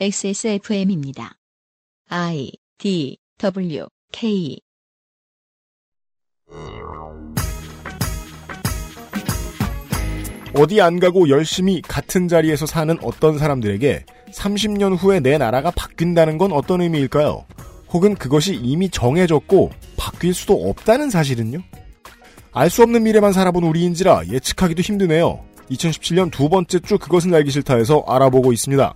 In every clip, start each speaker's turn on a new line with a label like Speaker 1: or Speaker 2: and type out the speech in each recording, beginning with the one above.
Speaker 1: XSFM입니다. I D W K
Speaker 2: 어디 안 가고 열심히 같은 자리에서 사는 어떤 사람들에게 30년 후에 내 나라가 바뀐다는 건 어떤 의미일까요? 혹은 그것이 이미 정해졌고 바뀔 수도 없다는 사실은요? 알 수 없는 미래만 살아본 우리인지라 예측하기도 힘드네요. 2017년 두 번째 주 그것은 알기 싫다에서 알아보고 있습니다.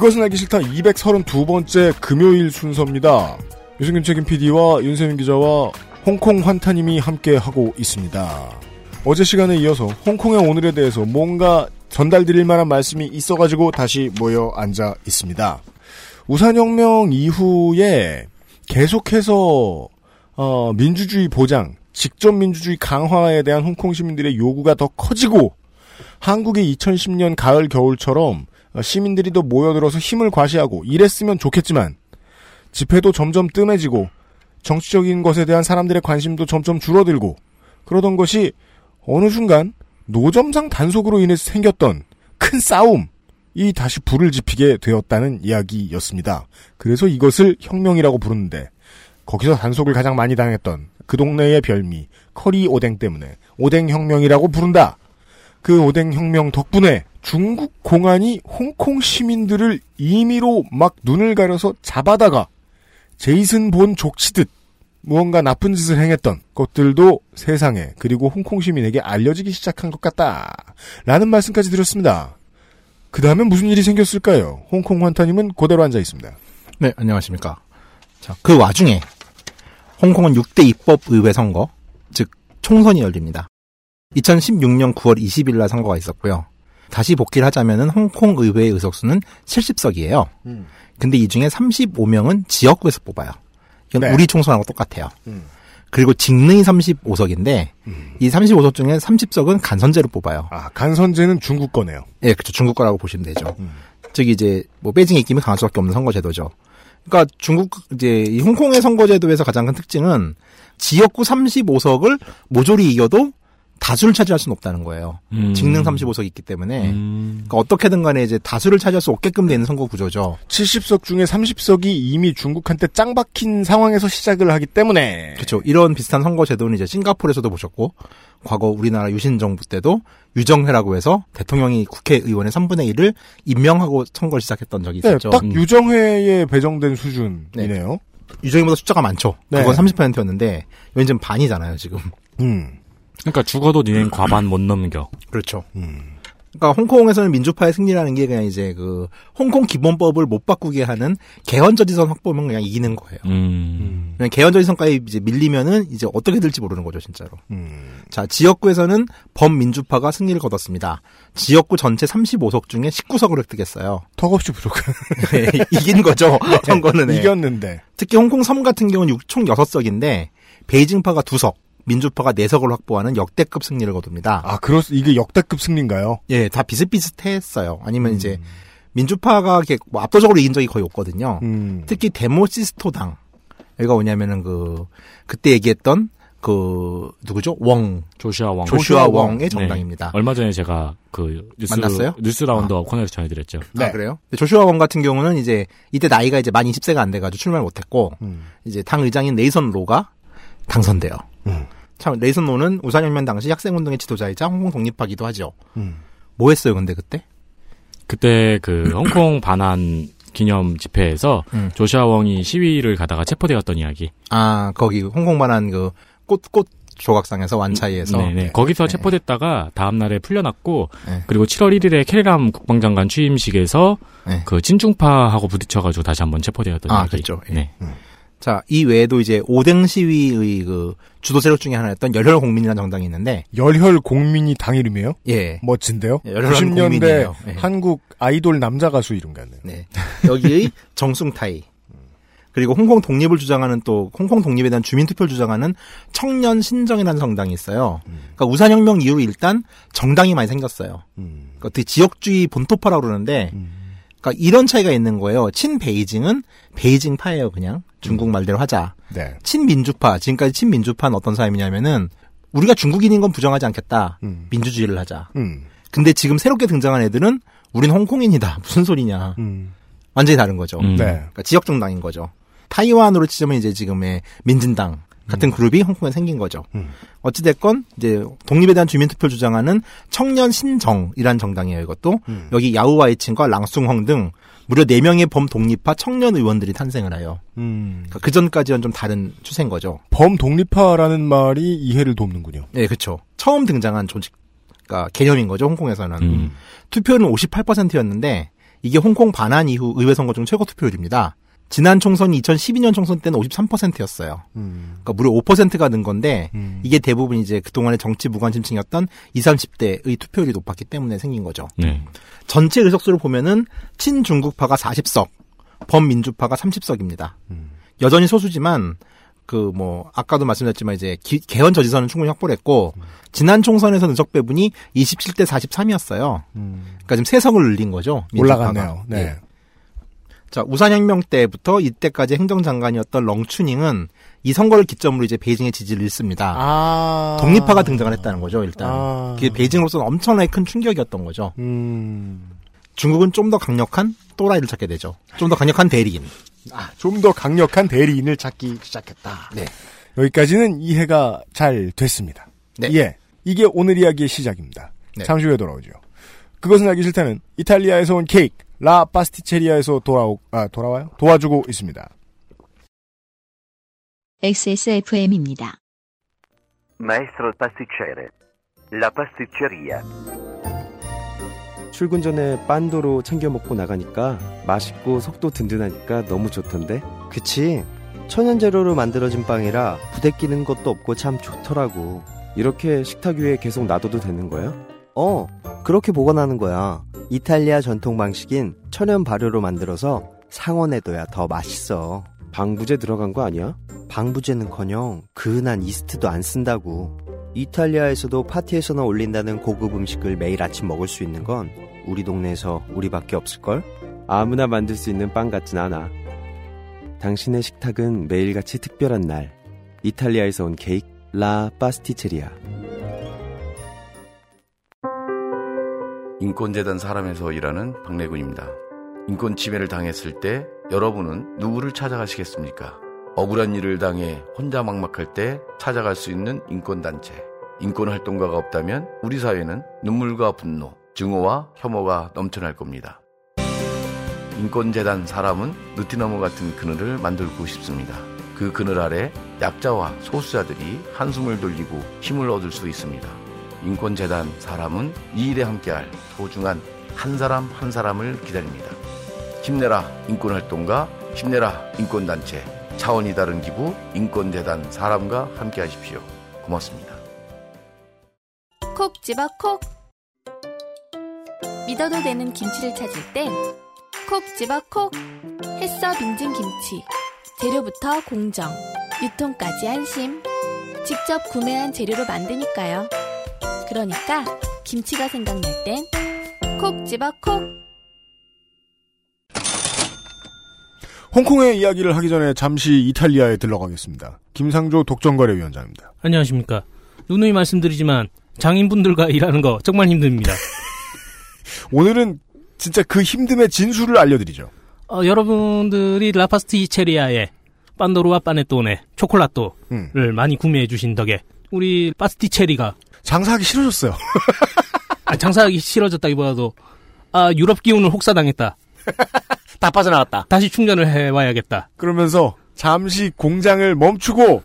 Speaker 2: 그것은 알기 싫다 232번째 금요일 순서입니다. 유승균 책임 PD와 윤세민 기자와 홍콩 환타님이 함께 하고 있습니다. 어제 시간에 이어서 홍콩의 오늘에 대해서 뭔가 전달드릴 만한 말씀이 있어가지고 다시 모여 앉아 있습니다. 우산혁명 이후에 계속해서 어, 민주주의 보장, 직접 민주주의 강화에 대한 홍콩 시민들의 요구가 더 커지고 한국의 2010년 가을 겨울처럼 어, 시민들이 더 모여들어서 힘을 과시하고 이랬으면 좋겠지만 집회도 점점 뜸해지고 정치적인 것에 대한 사람들의 관심도 점점 줄어들고 그러던 것이 어느 순간 노점상 단속으로 인해서 생겼던 큰 싸움 이 다시 불을 지피게 되었다는 이야기였습니다. 그래서 이것을 혁명이라고 부르는데 거기서 단속을 가장 많이 당했던 그 동네의 별미 커리 오뎅 때문에 오뎅 혁명이라고 부른다. 그 오뎅 혁명 덕분에 중국 공안이 홍콩 시민들을 임의로 막 눈을 가려서 잡아다가 제이슨 본 족치듯 무언가 나쁜 짓을 행했던 것들도 세상에 그리고 홍콩 시민에게 알려지기 시작한 것 같다. 라는 말씀까지 드렸습니다. 그 다음에 무슨 일이 생겼을까요? 홍콩 환타님은 그대로 앉아 있습니다.
Speaker 3: 네, 안녕하십니까. 자, 그 와중에 홍콩은 6대 입법 의회 선거, 즉 총선이 열립니다. 2016년 9월 20일 날 선거가 있었고요. 다시 복귀를 하자면은 홍콩 의회의 의석수는 70석이에요.
Speaker 2: 음.
Speaker 3: 근데 이 중에 35명은 지역구에서 뽑아요. 이건
Speaker 2: 네.
Speaker 3: 우리 총선하고 똑같아요.
Speaker 2: 음.
Speaker 3: 그리고 직능이 35석인데 이 35석 중에 30석은 간선제로 뽑아요.
Speaker 2: 아, 간선제는 중국 거네요.
Speaker 3: 예, 그렇죠. 중국 거라고 보시면 되죠.
Speaker 2: 음.
Speaker 3: 즉 이제 뭐 베이징의 입김이 강할 수밖에 없는 선거 제도죠. 그러니까 중국 이제 이 홍콩의 선거 제도에서 가장 큰 특징은 지역구 35석을 모조리 이겨도 다수를 차지할 수는 없다는 거예요.
Speaker 4: 음.
Speaker 3: 직능 35석이 있기 때문에
Speaker 4: 음.
Speaker 3: 그러니까 어떻게든 간에 이제 다수를 차지할 수 없게끔 되는 선거 구조죠.
Speaker 2: 70석 중에 30석이 이미 중국한테 짱 박힌 상황에서 시작을 하기 때문에
Speaker 3: 그렇죠. 이런 비슷한 선거 제도는 이제 싱가포르에서도 보셨고 과거 우리나라 유신 정부 때도 유정회라고 해서 대통령이 국회의원의 3분의 1을 임명하고 선거를 시작했던 적이
Speaker 2: 네,
Speaker 3: 있었죠.
Speaker 2: 딱
Speaker 3: 음.
Speaker 2: 유정회에 배정된 수준이네요.
Speaker 3: 유정회보다 숫자가 많죠.
Speaker 2: 네.
Speaker 3: 그건 30%였는데 여기 지금 반이잖아요, 지금.
Speaker 2: 음.
Speaker 4: 그러니까 죽어도 니넨 과반 못 넘겨.
Speaker 3: 그렇죠.
Speaker 2: 음.
Speaker 3: 그러니까 홍콩에서는 민주파의 승리라는 게 그냥 이제 그 홍콩 기본법을 못 바꾸게 하는 개헌저지선 확보면 그냥 이기는 거예요.
Speaker 4: 음.
Speaker 3: 그냥 개헌저지선까지 이제 밀리면은 이제 어떻게 될지 모르는 거죠, 진짜로.
Speaker 2: 음.
Speaker 3: 자, 지역구에서는 범민주파가 승리를 거뒀습니다. 지역구 전체 35석 중에 19석을 획득했어요.
Speaker 2: 턱없이 부족한.
Speaker 3: 네, 이긴 거죠, 선거는. 네.
Speaker 2: 이겼는데.
Speaker 3: 특히 홍콩 섬 같은 경우는 육- 총 6석인데 베이징파가 2석, 민주파가 4석을 확보하는 역대급 승리를 거둡니다.
Speaker 2: 아, 그렇, 이게 역대급 승리인가요?
Speaker 3: 예, 다 비슷비슷했어요. 아니면 이제 민주파가 이렇게 뭐 압도적으로 이긴 적이 거의 없거든요.
Speaker 2: 음.
Speaker 3: 특히 데모시스토당 여기가 뭐냐면은 그 그때 얘기했던 그 누구죠? 웡
Speaker 4: 조슈아 왕.
Speaker 3: 조슈아
Speaker 2: 왕.
Speaker 3: 웡의 정당입니다.
Speaker 4: 얼마 전에 제가 그 뉴스
Speaker 3: 만났어요?
Speaker 4: 뉴스 roundup 코너에서 전해드렸죠.
Speaker 2: 네.
Speaker 3: 아, 그래요? 조슈아 웡 같은 경우는 이제 이때 나이가 이제 만 20세가 안 돼가지고 출마를 못했고
Speaker 2: 음.
Speaker 3: 이제 당 의장인 네이선 로가 당선돼요.
Speaker 2: 음.
Speaker 3: 참 네이선 로는 우산혁명 당시 학생운동의 지도자이자 홍콩 독립하기도 하죠.
Speaker 2: 음.
Speaker 3: 뭐 했어요, 근데 그때?
Speaker 4: 그때 그 홍콩 반환 기념 집회에서
Speaker 3: 음.
Speaker 4: 조슈아 왕이 시위를 가다가 체포되었던 이야기.
Speaker 3: 아 거기 홍콩 반한 그꽃꽃 조각상에서 완차이에서
Speaker 4: 네네. 거기서
Speaker 3: 네.
Speaker 4: 체포됐다가 다음 날에 풀려났고
Speaker 3: 네.
Speaker 4: 그리고 7월 1일에 캐리람 국방장관 취임식에서
Speaker 3: 네.
Speaker 4: 그 친중파하고 부딪혀가지고 다시 한번 체포되었던
Speaker 3: 아,
Speaker 4: 이야기.
Speaker 3: 그랬죠. 예.
Speaker 4: 네.
Speaker 3: 자, 이 외에도 이제 오뎅 시위의 그 주도 세력 중에 하나였던 열혈 국민이라는 정당이 있는데,
Speaker 2: 열혈 공민이 당 이름이에요?
Speaker 3: 예.
Speaker 2: 멋진데요?
Speaker 3: 예, 열혈한
Speaker 2: 90년대
Speaker 3: 국민이에요. 예.
Speaker 2: 한국 아이돌 남자 가수 이름 같네요.
Speaker 3: 네. 여기의 정승타이. 그리고 홍콩 독립을 주장하는 또 홍콩 독립에 대한 주민 투표를 주장하는 청년 신정이라는 정당이 있어요. 그러니까 우산혁명 이후로 일단 정당이 많이 생겼어요.
Speaker 2: 음.
Speaker 3: 그러니까 되게 지역주의 본토파라고 그러는데, 그러니까 이런 차이가 있는 거예요. 친 베이징은 베이징파예요, 그냥 중국 말대로 하자.
Speaker 2: 네.
Speaker 3: 친민주파, 지금까지 친민주파는 어떤 사람이냐면은 우리가 중국인인 건 부정하지 않겠다.
Speaker 2: 음.
Speaker 3: 민주주의를 하자.
Speaker 2: 음.
Speaker 3: 근데 지금 새롭게 등장한 애들은 우린 홍콩인이다. 무슨 소리냐.
Speaker 2: 음.
Speaker 3: 완전히 다른 거죠.
Speaker 4: 음.
Speaker 2: 네.
Speaker 3: 그러니까 지역 정당인 거죠. 타이완으로 치자면 이제 지금의 민진당 같은 그룹이 홍콩에 생긴 거죠.
Speaker 2: 음.
Speaker 3: 어찌됐건 이제 독립에 대한 주민투표 를 주장하는 청년 신정이란 정당이에요. 이것도
Speaker 2: 음.
Speaker 3: 여기 야우와이친과 랑숭헝 등 무려 4명의 범독립파 청년 의원들이 탄생을 해요.
Speaker 2: 음.
Speaker 3: 그러니까 그 전까지는 좀 다른 추세인 거죠.
Speaker 2: 범독립파라는 말이 이해를 돕는군요.
Speaker 3: 네, 그렇죠. 처음 등장한 조직, 그러니까 개념인 거죠. 홍콩에서는
Speaker 4: 음.
Speaker 3: 투표는 58%였는데 이게 홍콩 반환 이후 의회 선거 중 최고 투표율입니다. 지난 총선이 2012년 총선 때는 53%였어요.
Speaker 2: 음.
Speaker 3: 그러니까 무려 5%가 는 건데
Speaker 2: 음.
Speaker 3: 이게 대부분 이제 그동안의 정치 무관심층이었던 20, 30대의 투표율이 높았기 때문에 생긴 거죠.
Speaker 4: 네.
Speaker 3: 전체 의석수를 보면은 친중국파가 40석, 범민주파가 30석입니다.
Speaker 2: 음.
Speaker 3: 여전히 소수지만 그 뭐 아까도 말씀드렸지만 이제 기- 개헌 저지선은 충분히 확보를 했고 지난 총선에서 누적 배분이 27대 43이었어요.
Speaker 2: 음.
Speaker 3: 그러니까 지금 세 석을 늘린 거죠. 민주파가.
Speaker 2: 올라갔네요. 네.
Speaker 3: 예. 자, 우산혁명 때부터 이때까지 행정장관이었던 렁추닝은 이 선거를 기점으로 이제 베이징의 지지를 잃습니다.
Speaker 2: 아.
Speaker 3: 독립파가 등장을 했다는 거죠, 일단.
Speaker 2: 아.
Speaker 3: 그게 베이징으로서는 엄청나게 큰 충격이었던 거죠.
Speaker 2: 음.
Speaker 3: 중국은 좀 더 강력한 또라이를 찾게 되죠. 좀 더 강력한 대리인.
Speaker 2: 아, 좀 더 강력한 대리인을 찾기 시작했다.
Speaker 3: 네.
Speaker 2: 여기까지는 이해가 잘 됐습니다.
Speaker 3: 네.
Speaker 2: 예. 이게 오늘 이야기의 시작입니다.
Speaker 3: 네.
Speaker 2: 잠시 후에 돌아오죠. 그것은 알기 싫다는 이탈리아에서 온 케이크, 라 파스티체리아에서 돌아오, 아, 돌아와요? 도와주고 있습니다.
Speaker 1: XSFM입니다.
Speaker 5: Maestro pasticcere. La pasticceria.
Speaker 6: 출근 전에 빤도로 챙겨 먹고 나가니까 맛있고 속도 든든하니까 너무 좋던데.
Speaker 7: 그치. 천연 재료로 만들어진 빵이라 부대끼는 것도 없고 참 좋더라고.
Speaker 6: 이렇게 식탁 위에 계속 놔둬도 되는 거야?
Speaker 7: 어, 그렇게 보관하는 거야. 이탈리아 전통 방식인 천연 발효로 만들어서 상온에둬야 더 맛있어.
Speaker 6: 방부제 들어간 거 아니야?
Speaker 7: 방부제는커녕 그은한 이스트도 안 쓴다고. 이탈리아에서도 파티에서나 올린다는 고급 음식을 매일 아침 먹을 수 있는 건 우리 동네에서 우리밖에 없을걸?
Speaker 6: 아무나 만들 수 있는 빵 같진 않아. 당신의 식탁은 매일같이 특별한 날. 이탈리아에서 온 케이크 라 파스티체리아.
Speaker 8: 인권재단 사람에서 일하는 박래군입니다. 인권 침해를 당했을 때 여러분은 누구를 찾아가시겠습니까? 억울한 일을 당해 혼자 막막할 때 찾아갈 수 있는 인권단체. 인권활동가가 없다면 우리 사회는 눈물과 분노, 증오와 혐오가 넘쳐날 겁니다. 인권재단 사람은 느티나무 같은 그늘을 만들고 싶습니다. 그 그늘 아래 약자와 소수자들이 한숨을 돌리고 힘을 얻을 수 있습니다. 인권재단 사람은 이 일에 함께할 소중한 한 사람 한 사람을 기다립니다. 힘내라 인권활동가, 힘내라 인권단체, 차원이 다른 기부 인권재단 사람과 함께 하십시오. 고맙습니다.
Speaker 9: 콕 집어 콕 믿어도 되는 김치를 찾을 땐 콕 집어 콕 햇서 빙진 김치 재료부터 공정 유통까지 안심 직접 구매한 재료로 만드니까요 그러니까 김치가 생각날 땐 콕 집어 콕
Speaker 2: 홍콩의 이야기를 하기 전에 잠시 이탈리아에 들러가겠습니다. 김상조 독점거래위원장입니다.
Speaker 10: 안녕하십니까. 누누이 말씀드리지만 장인분들과 일하는 거 정말 힘듭니다.
Speaker 2: 오늘은 진짜 그 힘듦의 진수를 알려드리죠.
Speaker 10: 어, 여러분들이 라파스티체리아의 빤도르와 파네토네 초콜라또를
Speaker 2: 음.
Speaker 10: 많이 구매해 주신 덕에 우리 파스티체리가
Speaker 2: 장사하기 싫어졌어요.
Speaker 10: 아, 장사하기 싫어졌다기보다도 아 유럽 기운을 혹사당했다.
Speaker 2: 다 빠져나갔다.
Speaker 10: 다시 충전을 해와야겠다.
Speaker 2: 그러면서 잠시 공장을 멈추고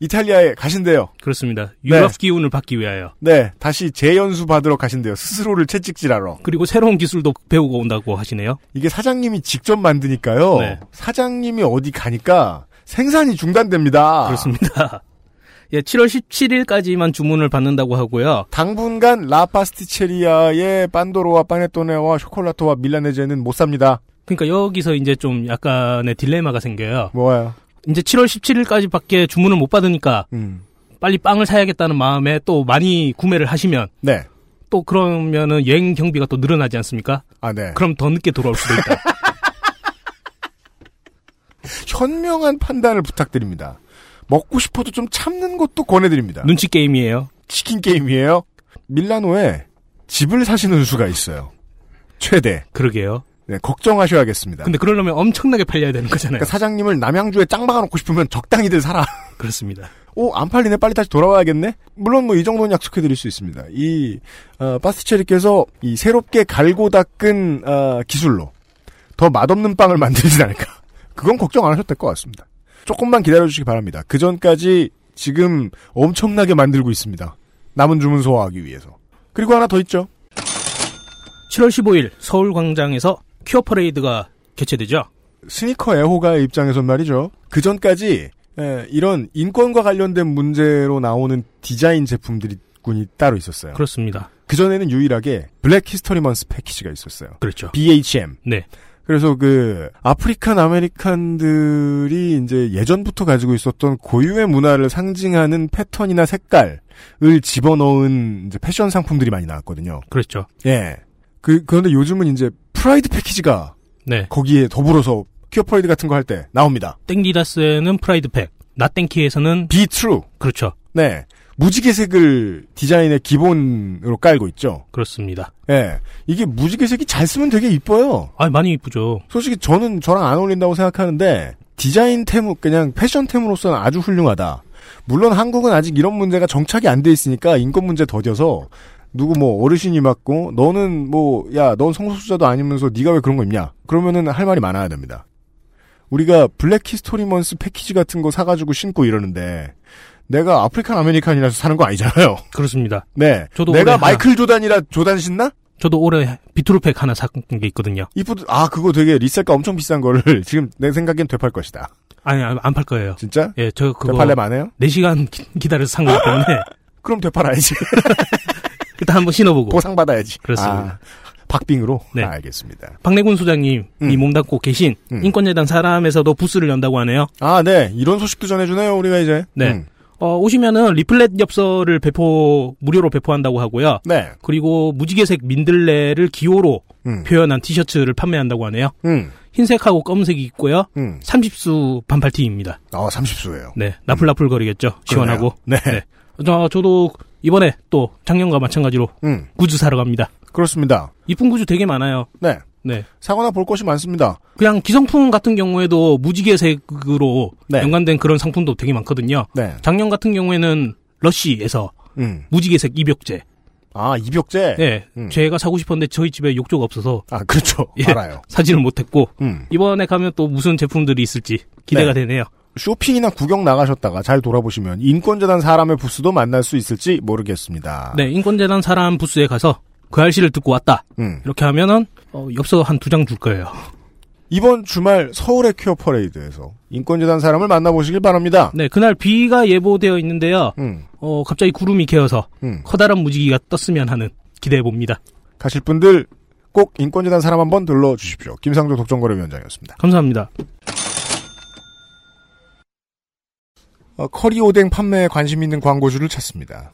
Speaker 2: 이탈리아에 가신대요.
Speaker 10: 그렇습니다. 유럽
Speaker 2: 네.
Speaker 10: 기운을 받기 위하여.
Speaker 2: 네, 다시 재연수 받으러 가신대요. 스스로를 채찍질하러.
Speaker 10: 그리고 새로운 기술도 배우고 온다고 하시네요.
Speaker 2: 이게 사장님이 직접 만드니까요.
Speaker 10: 네.
Speaker 2: 사장님이 어디 가니까 생산이 중단됩니다.
Speaker 10: 그렇습니다. 예, 7월 17일까지만 주문을 받는다고 하고요.
Speaker 2: 당분간 라파스티체리아의 빤도로와 파네토네와 쇼콜라토와 밀라네제는 못 삽니다.
Speaker 10: 그러니까 여기서 이제 좀 약간의 딜레마가 생겨요.
Speaker 2: 뭐예요?
Speaker 10: 이제 7월 17일까지밖에 주문을 못 받으니까
Speaker 2: 음.
Speaker 10: 빨리 빵을 사야겠다는 마음에 또 많이 구매를 하시면
Speaker 2: 네.
Speaker 10: 또 그러면은 여행 경비가 또 늘어나지 않습니까?
Speaker 2: 아, 네.
Speaker 10: 그럼 더 늦게 돌아올 수도 있다.
Speaker 2: 현명한 판단을 부탁드립니다. 먹고 싶어도 좀 참는 것도 권해드립니다.
Speaker 10: 눈치 게임이에요.
Speaker 2: 치킨 게임이에요. 밀라노에 집을 사시는 수가 있어요. 최대.
Speaker 10: 그러게요.
Speaker 2: 네, 걱정하셔야겠습니다.
Speaker 10: 근데 그러려면 엄청나게 팔려야 되는 거잖아요.
Speaker 2: 그러니까 사장님을 남양주에 짱 박아놓고 싶으면 적당히들 살아.
Speaker 10: 그렇습니다.
Speaker 2: 오, 안 팔리네. 빨리 다시 돌아와야겠네. 물론 뭐 이 정도는 약속해드릴 수 있습니다. 이 어, 파스티체리께서 이 새롭게 갈고 닦은 어, 기술로 더 맛없는 빵을 만들진 않을까. 그건 걱정 안 하셔도 될 것 같습니다. 조금만 기다려주시기 바랍니다. 그 전까지 지금 엄청나게 만들고 있습니다. 남은 주문 소화하기 위해서. 그리고 하나 더 있죠.
Speaker 10: 7월 15일 서울광장에서 퀴어 퍼레이드가 개최되죠.
Speaker 2: 스니커 애호가의 입장에선 말이죠. 그 전까지 에, 이런 인권과 관련된 문제로 나오는 디자인 제품들이 군이 따로 있었어요.
Speaker 10: 그렇습니다.
Speaker 2: 그 전에는 유일하게 Black History Month 패키지가 있었어요.
Speaker 10: 그렇죠.
Speaker 2: BHM.
Speaker 10: 네.
Speaker 2: 그래서 그 African American들이 이제 예전부터 가지고 있었던 고유의 문화를 상징하는 패턴이나 색깔을 집어넣은 이제 패션 상품들이 많이 나왔거든요.
Speaker 10: 그렇죠.
Speaker 2: 예. 그 그런데 요즘은 이제 Pride 패키지가
Speaker 10: 네.
Speaker 2: 거기에 더불어서 queer pride 같은 거 할 때 나옵니다.
Speaker 10: 땡디다스에는 Pride Pack, 나땡키에서는
Speaker 2: Be True.
Speaker 10: 그렇죠.
Speaker 2: 네. 무지개색을 디자인의 기본으로 깔고 있죠.
Speaker 10: 그렇습니다.
Speaker 2: 예. 이게 무지개색이 잘 쓰면 되게 이뻐요.
Speaker 10: 아, 많이 이쁘죠.
Speaker 2: 솔직히 저는 저랑 안 어울린다고 생각하는데 디자인템 그냥 패션템으로서는 아주 훌륭하다. 물론 한국은 아직 이런 문제가 정착이 안 돼 있으니까 인권 문제 더뎌서 누구 뭐 어르신이 맞고 너는 뭐 야 넌 성소수자도 아니면서 네가 왜 그런 거 입냐? 그러면은 할 말이 많아야 됩니다. 우리가 Black History Month 패키지 같은 거 사가지고 신고 이러는데 내가 African American이라서 사는 거 아니잖아요.
Speaker 10: 그렇습니다.
Speaker 2: 네.
Speaker 10: 저도
Speaker 2: 내가 마이클 조단이라 조단 신나?
Speaker 10: 저도 올해 Be True 팩 하나 산게 있거든요.
Speaker 2: 이쁘 아 그거 되게 resell가 엄청 비싼 거를 지금 내 생각엔 되팔 것이다.
Speaker 10: 아니, 안 팔 거예요.
Speaker 2: 진짜?
Speaker 10: 예, 저 그거
Speaker 2: 되팔렘 안 해요?
Speaker 10: 4시간 기다려서 산 거기 때문에
Speaker 2: 그럼 되팔아야지.
Speaker 10: 일단 한번 신어보고.
Speaker 2: 보상 받아야지.
Speaker 10: 그렇습니다.
Speaker 2: 아, 박빙으로.
Speaker 10: 네.
Speaker 2: 아, 알겠습니다.
Speaker 10: 박내군 소장님이
Speaker 2: 음.
Speaker 10: 몸담고 계신
Speaker 2: 음.
Speaker 10: 인권재단 사람에서도 부스를 연다고 하네요.
Speaker 2: 아, 네. 이런 소식도 전해주네요. 우리가 이제.
Speaker 10: 네.
Speaker 2: 음.
Speaker 10: 어, 오시면은 리플렛 엽서를 배포 무료로 배포한다고 하고요.
Speaker 2: 네.
Speaker 10: 그리고 무지개색 민들레를 기호로
Speaker 2: 음.
Speaker 10: 표현한 티셔츠를 판매한다고 하네요.
Speaker 2: 음.
Speaker 10: 흰색하고 검은색이 있고요.
Speaker 2: 음.
Speaker 10: 30수 반팔티입니다.
Speaker 2: 아, 30수예요.
Speaker 10: 네, 나풀나풀 거리겠죠. 시원하고.
Speaker 2: 네.
Speaker 10: 네. 저, 저도 이번에 또 작년과 마찬가지로
Speaker 2: 음.
Speaker 10: 구두 사러 갑니다.
Speaker 2: 그렇습니다.
Speaker 10: 이쁜 구두 되게 많아요.
Speaker 2: 네.
Speaker 10: 네.
Speaker 2: 사거나 볼 것이 많습니다.
Speaker 10: 그냥 기성품 같은 경우에도 무지개색으로
Speaker 2: 네.
Speaker 10: 연관된 그런 상품도 되게 많거든요.
Speaker 2: 네.
Speaker 10: 작년 같은 경우에는 러쉬에서
Speaker 2: 음.
Speaker 10: 무지개색 입욕제.
Speaker 2: 아, 입욕제?
Speaker 10: 네.
Speaker 2: 음.
Speaker 10: 제가 사고 싶었는데 저희 집에 욕조가 없어서
Speaker 2: 아, 그렇죠.
Speaker 10: 예.
Speaker 2: 알아요.
Speaker 10: 사지를 못했고
Speaker 2: 음.
Speaker 10: 이번에 가면 또 무슨 제품들이 있을지 기대가
Speaker 2: 네.
Speaker 10: 되네요.
Speaker 2: 쇼핑이나 구경 나가셨다가 잘 돌아보시면 인권재단 사람의 부스도 만날 수 있을지 모르겠습니다.
Speaker 10: 네, 인권재단 사람 부스에 가서 그 알씨를 듣고 왔다.
Speaker 2: 음.
Speaker 10: 이렇게 하면은 어, 엽서 한 두 장 줄 거예요.
Speaker 2: 이번 주말 서울의 퀴어 퍼레이드에서 인권재단 사람을 만나보시길 바랍니다.
Speaker 10: 네, 그날 비가 예보되어 있는데요.
Speaker 2: 음.
Speaker 10: 어, 갑자기 구름이 개어서
Speaker 2: 음.
Speaker 10: 커다란 무지개가 떴으면 하는 기대해 봅니다.
Speaker 2: 가실 분들 꼭 인권재단 사람 한번 들러 주십시오. 김상조 독점거래위원장이었습니다.
Speaker 10: 감사합니다.
Speaker 2: 어, 커리 오뎅 판매에 관심 있는 광고주를 찾습니다.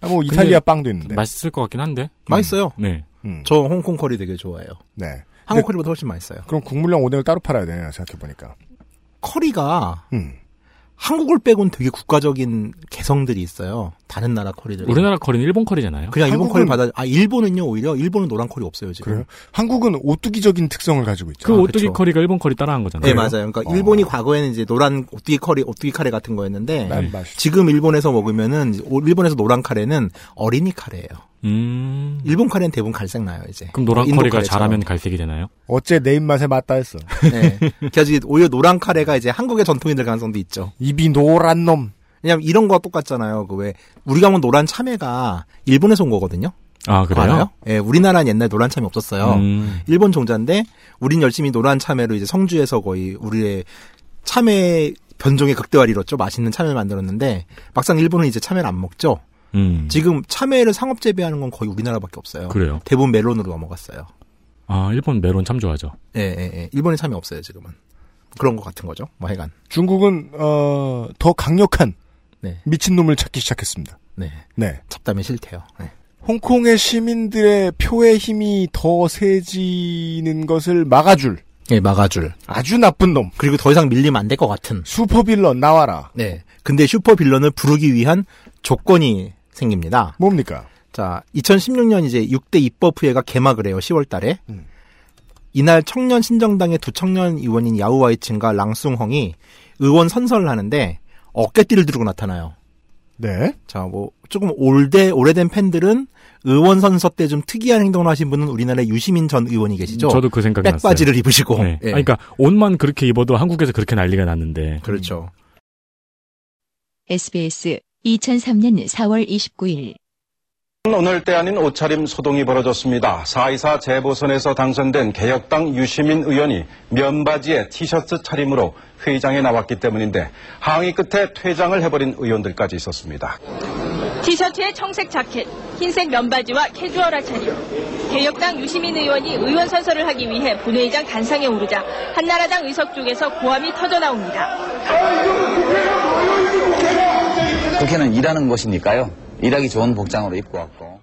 Speaker 2: 아, 뭐 이탈리아 빵도 있는데.
Speaker 4: 맛있을 것 같긴 한데.
Speaker 3: 맛있어요.
Speaker 4: 네.
Speaker 2: 음.
Speaker 3: 저 홍콩 커리 되게 좋아해요.
Speaker 2: 네.
Speaker 3: 한국 커리보다 훨씬 맛있어요.
Speaker 2: 그럼 국물용 오뎅을 따로 팔아야 되네요. 생각해 보니까.
Speaker 3: 커리가
Speaker 2: 음.
Speaker 3: 한국을 빼곤 되게 국가적인 개성들이 있어요. 다른 나라 커리들.
Speaker 4: 우리나라 커리는 일본 커리잖아요.
Speaker 3: 그냥 일본 커리 받아. 아 일본은요 오히려 일본은 노란 커리 없어요 지금.
Speaker 2: 그래요? 한국은 오뚜기적인 특성을 가지고 있죠.
Speaker 4: 그
Speaker 3: 아,
Speaker 4: 오뚜기
Speaker 3: 그쵸.
Speaker 4: 커리가 일본 커리 따라한 거잖아요.
Speaker 3: 네 맞아요. 그러니까
Speaker 2: 어.
Speaker 3: 일본이 과거에는 이제 노란 오뚜기 커리, 오뚜기 카레 같은 거였는데
Speaker 2: 난 맛있.
Speaker 3: 지금 일본에서 먹으면은 일본에서 노란 카레는 어린이 카레예요.
Speaker 4: 음.
Speaker 3: 일본 카레는 대부분 갈색 나요 이제.
Speaker 4: 그럼 노란
Speaker 3: 카레처럼.
Speaker 4: 잘하면 갈색이 되나요?
Speaker 2: 어째 내 입맛에 맞다 했어.
Speaker 3: 네. 그래서 오히려 노란 카레가 이제 한국의 전통이 될 가능성도 있죠.
Speaker 2: 입이 노란 놈.
Speaker 3: 왜냐면 이런 거 똑같잖아요. 그 왜 우리가 먹은 노란 참외가 일본에서 온 거거든요.
Speaker 4: 아, 그래요?
Speaker 3: 알아요? 예, 우리나라는 옛날 노란 참외 없었어요.
Speaker 4: 음.
Speaker 3: 일본 종자인데 우린 열심히 노란 참외로 이제 성주에서 거의 우리의 참외 변종의 극대화를 이뤘죠. 맛있는 참외를 만들었는데 막상 일본은 이제 참외를 안 먹죠.
Speaker 4: 음.
Speaker 3: 지금 참외를 상업 재배하는 건 거의 우리나라밖에 없어요.
Speaker 4: 그래요.
Speaker 3: 대부분 멜론으로 넘어갔어요.
Speaker 4: 아, 일본 메론 참 좋아하죠.
Speaker 3: 예, 예, 예. 일본에 참외 없어요, 지금은. 그런 것 같은 거죠. 뭐 하여간.
Speaker 2: 중국은 어, 더 강력한
Speaker 3: 네.
Speaker 2: 미친놈을 찾기 시작했습니다.
Speaker 3: 네.
Speaker 2: 네.
Speaker 3: 잡담이 싫대요. 네.
Speaker 2: 홍콩의 시민들의 표의 힘이 더 세지는 것을 막아줄
Speaker 3: 예, 막아줄.
Speaker 2: 아주 나쁜 놈.
Speaker 3: 그리고 더 이상 밀리면 안 될 것 같은.
Speaker 2: 슈퍼빌런 나와라.
Speaker 3: 네. 근데 슈퍼빌런을 부르기 위한 조건이 생깁니다.
Speaker 2: 뭡니까?
Speaker 3: 자, 2016년 이제 6대 입법회가 개막을 해요. 10월 달에.
Speaker 2: 음.
Speaker 3: 이날 청년 신정당의 두 청년 의원인 야우와이친과 랑숭헝이 의원 선서를 하는데 어깨띠를 들고 나타나요.
Speaker 2: 네.
Speaker 3: 자, 뭐 조금 올대 오래된 팬들은 의원 선서 때 좀 특이한 행동을 하신 분은 우리나라의 유시민 전 의원이 계시죠.
Speaker 4: 저도 그 생각이 났어요.
Speaker 3: 백바지를 입으시고.
Speaker 4: 네.
Speaker 3: 예.
Speaker 4: 아니, 그러니까 옷만 그렇게 입어도 한국에서 그렇게 난리가 났는데.
Speaker 3: 그렇죠.
Speaker 1: SBS 2003년 4월 29일
Speaker 11: 오늘 때 아닌 옷차림 소동이 벌어졌습니다. 424 재보선에서 당선된 개혁당 유시민 의원이 면바지에 티셔츠 차림으로 회의장에 나왔기 때문인데 항의 끝에 퇴장을 해버린 의원들까지 있었습니다.
Speaker 12: 티셔츠에 청색 자켓, 흰색 면바지와 캐주얼한 차림. 개혁당 유시민 의원이 의원 선서를 하기 위해 본회의장 단상에 오르자 한나라당 의석 쪽에서 고함이 터져 나옵니다.
Speaker 13: 국회는 일하는 곳이니까요. 일하기 좋은 복장으로 입고 왔고.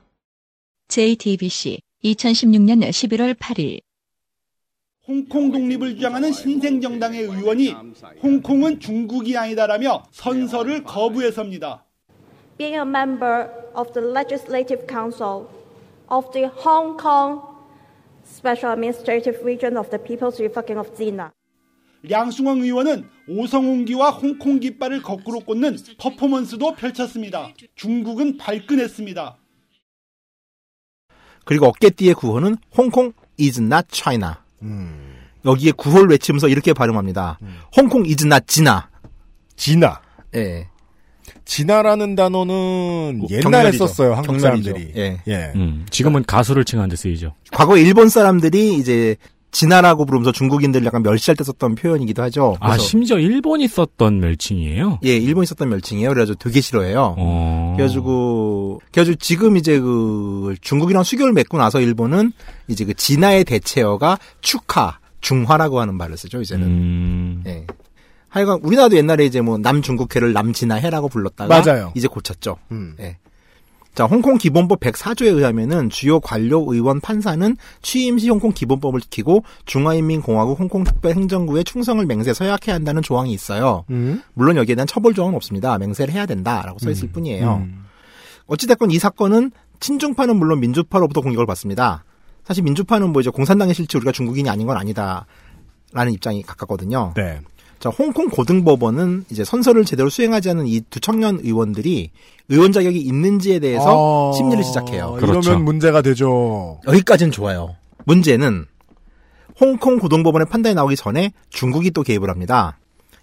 Speaker 1: JTBC 2016년 11월 8일
Speaker 14: 홍콩 독립을 주장하는 신생정당의 의원이 홍콩은 중국이 아니다라며 선서를 거부해서입니다.
Speaker 15: being a member of the Legislative Council of the Hong Kong Special Administrative Region of the People's Republic of China.
Speaker 14: 량숭원 의원은 오성홍기와 홍콩 깃발을 거꾸로 꽂는 퍼포먼스도 펼쳤습니다. 중국은 발끈했습니다.
Speaker 3: 그리고 어깨띠의 구호는 홍콩 is not China. 여기에 구호를 외치면서 이렇게 발음합니다. 홍콩 is not 지나.
Speaker 2: 지나.
Speaker 3: 예.
Speaker 2: 진화라는 단어는 옛날에
Speaker 3: 경멸이죠.
Speaker 2: 썼어요 한국
Speaker 3: 경멸이죠.
Speaker 2: 사람들이.
Speaker 3: 예.
Speaker 2: 예.
Speaker 4: 음, 지금은 가수를 칭하는 데 쓰이죠.
Speaker 3: 과거 일본 사람들이 이제 진화라고 부르면서 중국인들 약간 멸시할 때 썼던 표현이기도 하죠.
Speaker 4: 아, 심지어 일본이 썼던 멸칭이에요?
Speaker 3: 예, 일본이 썼던 멸칭이에요. 그래가지고 되게 싫어해요.
Speaker 4: 어.
Speaker 3: 그래가지고, 그래가지고 지금 이제 그 중국이랑 수교를 맺고 나서 일본은 이제 그 진화의 대체어가 축하, 중화라고 하는 말을 쓰죠, 이제는.
Speaker 4: 음.
Speaker 3: 예. 하여간 우리나라도 옛날에 이제 뭐 남중국해를 남진화해라고 불렀다가
Speaker 2: 맞아요.
Speaker 3: 이제 고쳤죠.
Speaker 2: 음.
Speaker 3: 예. 자, 홍콩 기본법 104조에 의하면은 주요 관료 의원 판사는 취임 시 홍콩 기본법을 지키고 중화인민공화국 홍콩 특별행정구에 충성을 맹세 서약해야 한다는 조항이 있어요.
Speaker 2: 음.
Speaker 3: 물론 여기에 대한 처벌 조항은 없습니다. 맹세를 해야 된다라고 써 있을
Speaker 2: 음.
Speaker 3: 뿐이에요.
Speaker 2: 음.
Speaker 3: 어찌됐건 이 사건은 친중파는 물론 민주파로부터 공격을 받습니다. 사실 민주파는 뭐 이제 공산당의 실체 우리가 중국인이 아닌 건 아니다라는 입장이 가깝거든요.
Speaker 2: 네.
Speaker 3: 자, 홍콩 고등법원은 이제 선서를 제대로 수행하지 않은 이 두 청년 의원들이 의원 자격이 있는지에 대해서
Speaker 2: 아,
Speaker 3: 심리를 시작해요.
Speaker 2: 이러면
Speaker 4: 그렇죠.
Speaker 2: 문제가 되죠.
Speaker 3: 여기까지는 좋아요. 문제는 홍콩 고등법원의 판단이 나오기 전에 중국이 또 개입을 합니다.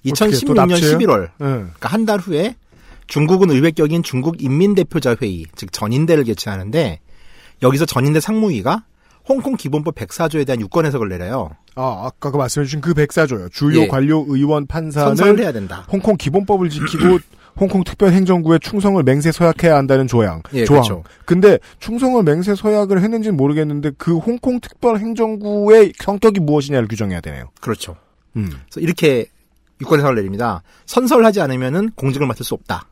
Speaker 2: 어떻게, 또
Speaker 3: 2016년
Speaker 2: 납치해요?
Speaker 3: 11월,
Speaker 2: 예.
Speaker 3: 그러니까 한 달 후에 중국은 의회격인 중국 인민대표자 회의, 즉 전인대를 개최하는데 여기서 전인대 상무위가 홍콩 기본법 104조에 대한 유권 해석을 내려요.
Speaker 2: 아, 아까 그 말씀해주신 그 백사조요. 주요
Speaker 3: 예.
Speaker 2: 관료 의원 판사는
Speaker 3: 해야 된다.
Speaker 2: 홍콩 기본법을 지키고 홍콩 특별행정구에 충성을 맹세 서약해야 한다는 조항.
Speaker 3: 예,
Speaker 2: 조항.
Speaker 3: 그렇죠.
Speaker 2: 근데 충성을 맹세 서약을 했는지는 모르겠는데 그 홍콩 특별행정구의 성격이 무엇이냐를 규정해야 되네요.
Speaker 3: 그렇죠.
Speaker 2: 음.
Speaker 3: 그래서 이렇게 유권 해석을 내립니다. 선서를 하지 않으면은 공직을 맡을 수 없다.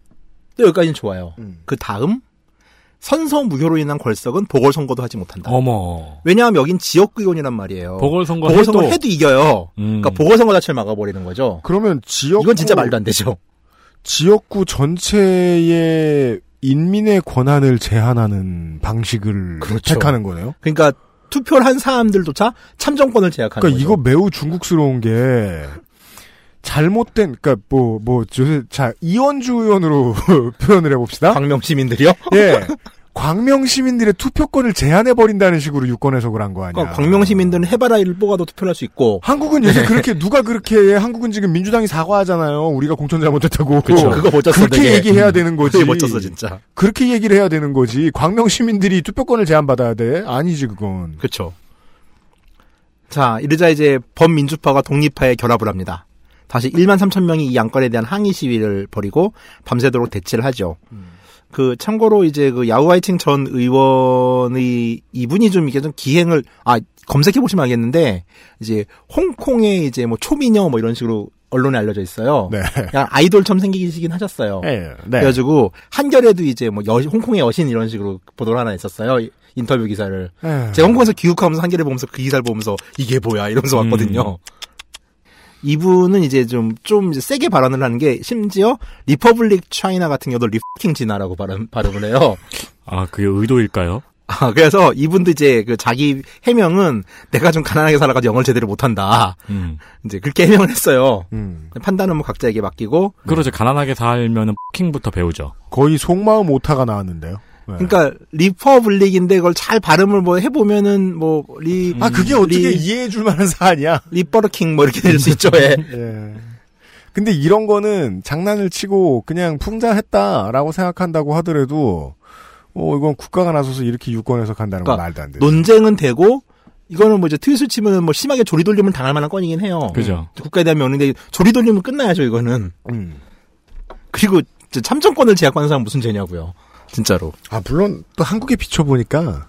Speaker 3: 또 여기까지는 좋아요.
Speaker 2: 음.
Speaker 3: 그 다음 선서 무효로 인한 벌석은 보궐선거도 하지 못한다.
Speaker 4: 어머.
Speaker 3: 왜냐하면 여긴 지역구의원이란 말이에요.
Speaker 4: 보궐선거
Speaker 3: 보궐선거
Speaker 4: 해도-
Speaker 3: 해도, 이겨요.
Speaker 4: 음.
Speaker 3: 그러니까 보궐선거 자체를 막아버리는 거죠.
Speaker 2: 그러면 지역구
Speaker 3: 이건 진짜 말도 안 되죠.
Speaker 2: 지역구 전체의 인민의 권한을 제한하는 방식을
Speaker 3: 그렇죠.
Speaker 2: 택하는 거네요.
Speaker 3: 그러니까 투표를 한 사람들조차 참정권을 제약하는
Speaker 2: 그러니까
Speaker 3: 거죠.
Speaker 2: 이거 매우 중국스러운 게 잘못된 그러니까 뭐뭐 요새 자 이원주 의원으로 표현을 해봅시다.
Speaker 3: 광명 시민들이요?
Speaker 2: 예. 광명 시민들의 투표권을 제한해 버린다는 식으로 유권 해석을 한 거 아니야.
Speaker 3: 그러니까 광명 시민들은 해바라기를 뽑아도 투표를 할수 있고
Speaker 2: 한국은 요새 그렇게 누가 그렇게 해? 한국은 지금 민주당이 사과하잖아요. 우리가 공천 잘못했다고.
Speaker 3: 그쵸. 그거 멋졌어,
Speaker 2: 그렇게
Speaker 3: 되게.
Speaker 2: 얘기해야 되는 거지.
Speaker 3: 그게 멋졌어, 진짜.
Speaker 2: 그렇게 얘기를 해야 되는 거지. 광명 시민들이 투표권을 제한 받아야 돼? 아니지 그건.
Speaker 3: 그렇죠. 자, 이러자 이제 범민주파가 독립파에 결합을 합니다. 다시 1만 3천 명이 이 안건에 대한 항의 시위를 벌이고 밤새도록 대치를 하죠. 그 참고로 이제 그 야우하이칭 전 의원의 이분이 좀 이게 좀 기행을 아 검색해 보시면 알겠는데 이제 홍콩의 이제 뭐 초미녀 뭐 이런 식으로 언론에 알려져 있어요.
Speaker 2: 네.
Speaker 3: 그냥 아이돌처럼 생기시긴 하셨어요.
Speaker 2: 예, 네.
Speaker 3: 그래가지고 한겨레도 이제 뭐 여, 홍콩의 여신 이런 식으로 보도를 하나 했었어요. 인터뷰 기사를.
Speaker 2: 에휴.
Speaker 3: 제가 홍콩에서 귀국하면서 한겨레 보면서 그 기사를 보면서 이게 뭐야 이러면서 왔거든요. 이분은 이제 좀, 좀 이제 세게 발언을 하는 게 심지어 Republic China 같은 경우도 Refucking Chee-na라고 발음, 발음을 해요.
Speaker 4: 아, 그게 의도일까요?
Speaker 3: 아, 그래서 이분도 이제 그 자기 해명은 내가 좀 가난하게 살아가지고 영어를 제대로 못한다.
Speaker 4: 음.
Speaker 3: 이제 그렇게 해명을 했어요.
Speaker 2: 음.
Speaker 3: 판단은 뭐 각자에게 맡기고.
Speaker 4: 그러죠. 가난하게 살면은 fucking부터 배우죠.
Speaker 2: 거의 속마음 오타가 나왔는데요. 네.
Speaker 3: 그러니까 Republic인데 그걸 잘 발음을 뭐 해보면은 뭐 리.
Speaker 2: 아, 그게 어떻게 이해해줄 만한 사안이야?
Speaker 3: Refucking 뭐 이렇게 될 수 있죠. 예.
Speaker 2: 예. 근데 이런 거는 장난을 치고 그냥 풍자했다라고 생각한다고 하더라도 어 이건 국가가 나서서 이렇게 유권해석한다는 건
Speaker 3: 그러니까
Speaker 2: 말도 안 되죠.
Speaker 3: 논쟁은 되고 이거는 뭐 이제 트윗을 치면 뭐 심하게 조리돌림을 당할 만한 건이긴 해요.
Speaker 4: 그죠.
Speaker 3: 국가에 대한 명령인데 조리돌림은 끝나야죠 이거는.
Speaker 2: 음.
Speaker 3: 그리고 이제 참정권을 제약받는 사람 무슨 죄냐고요. 진짜로.
Speaker 2: 아 물론 또 한국에 비춰보니까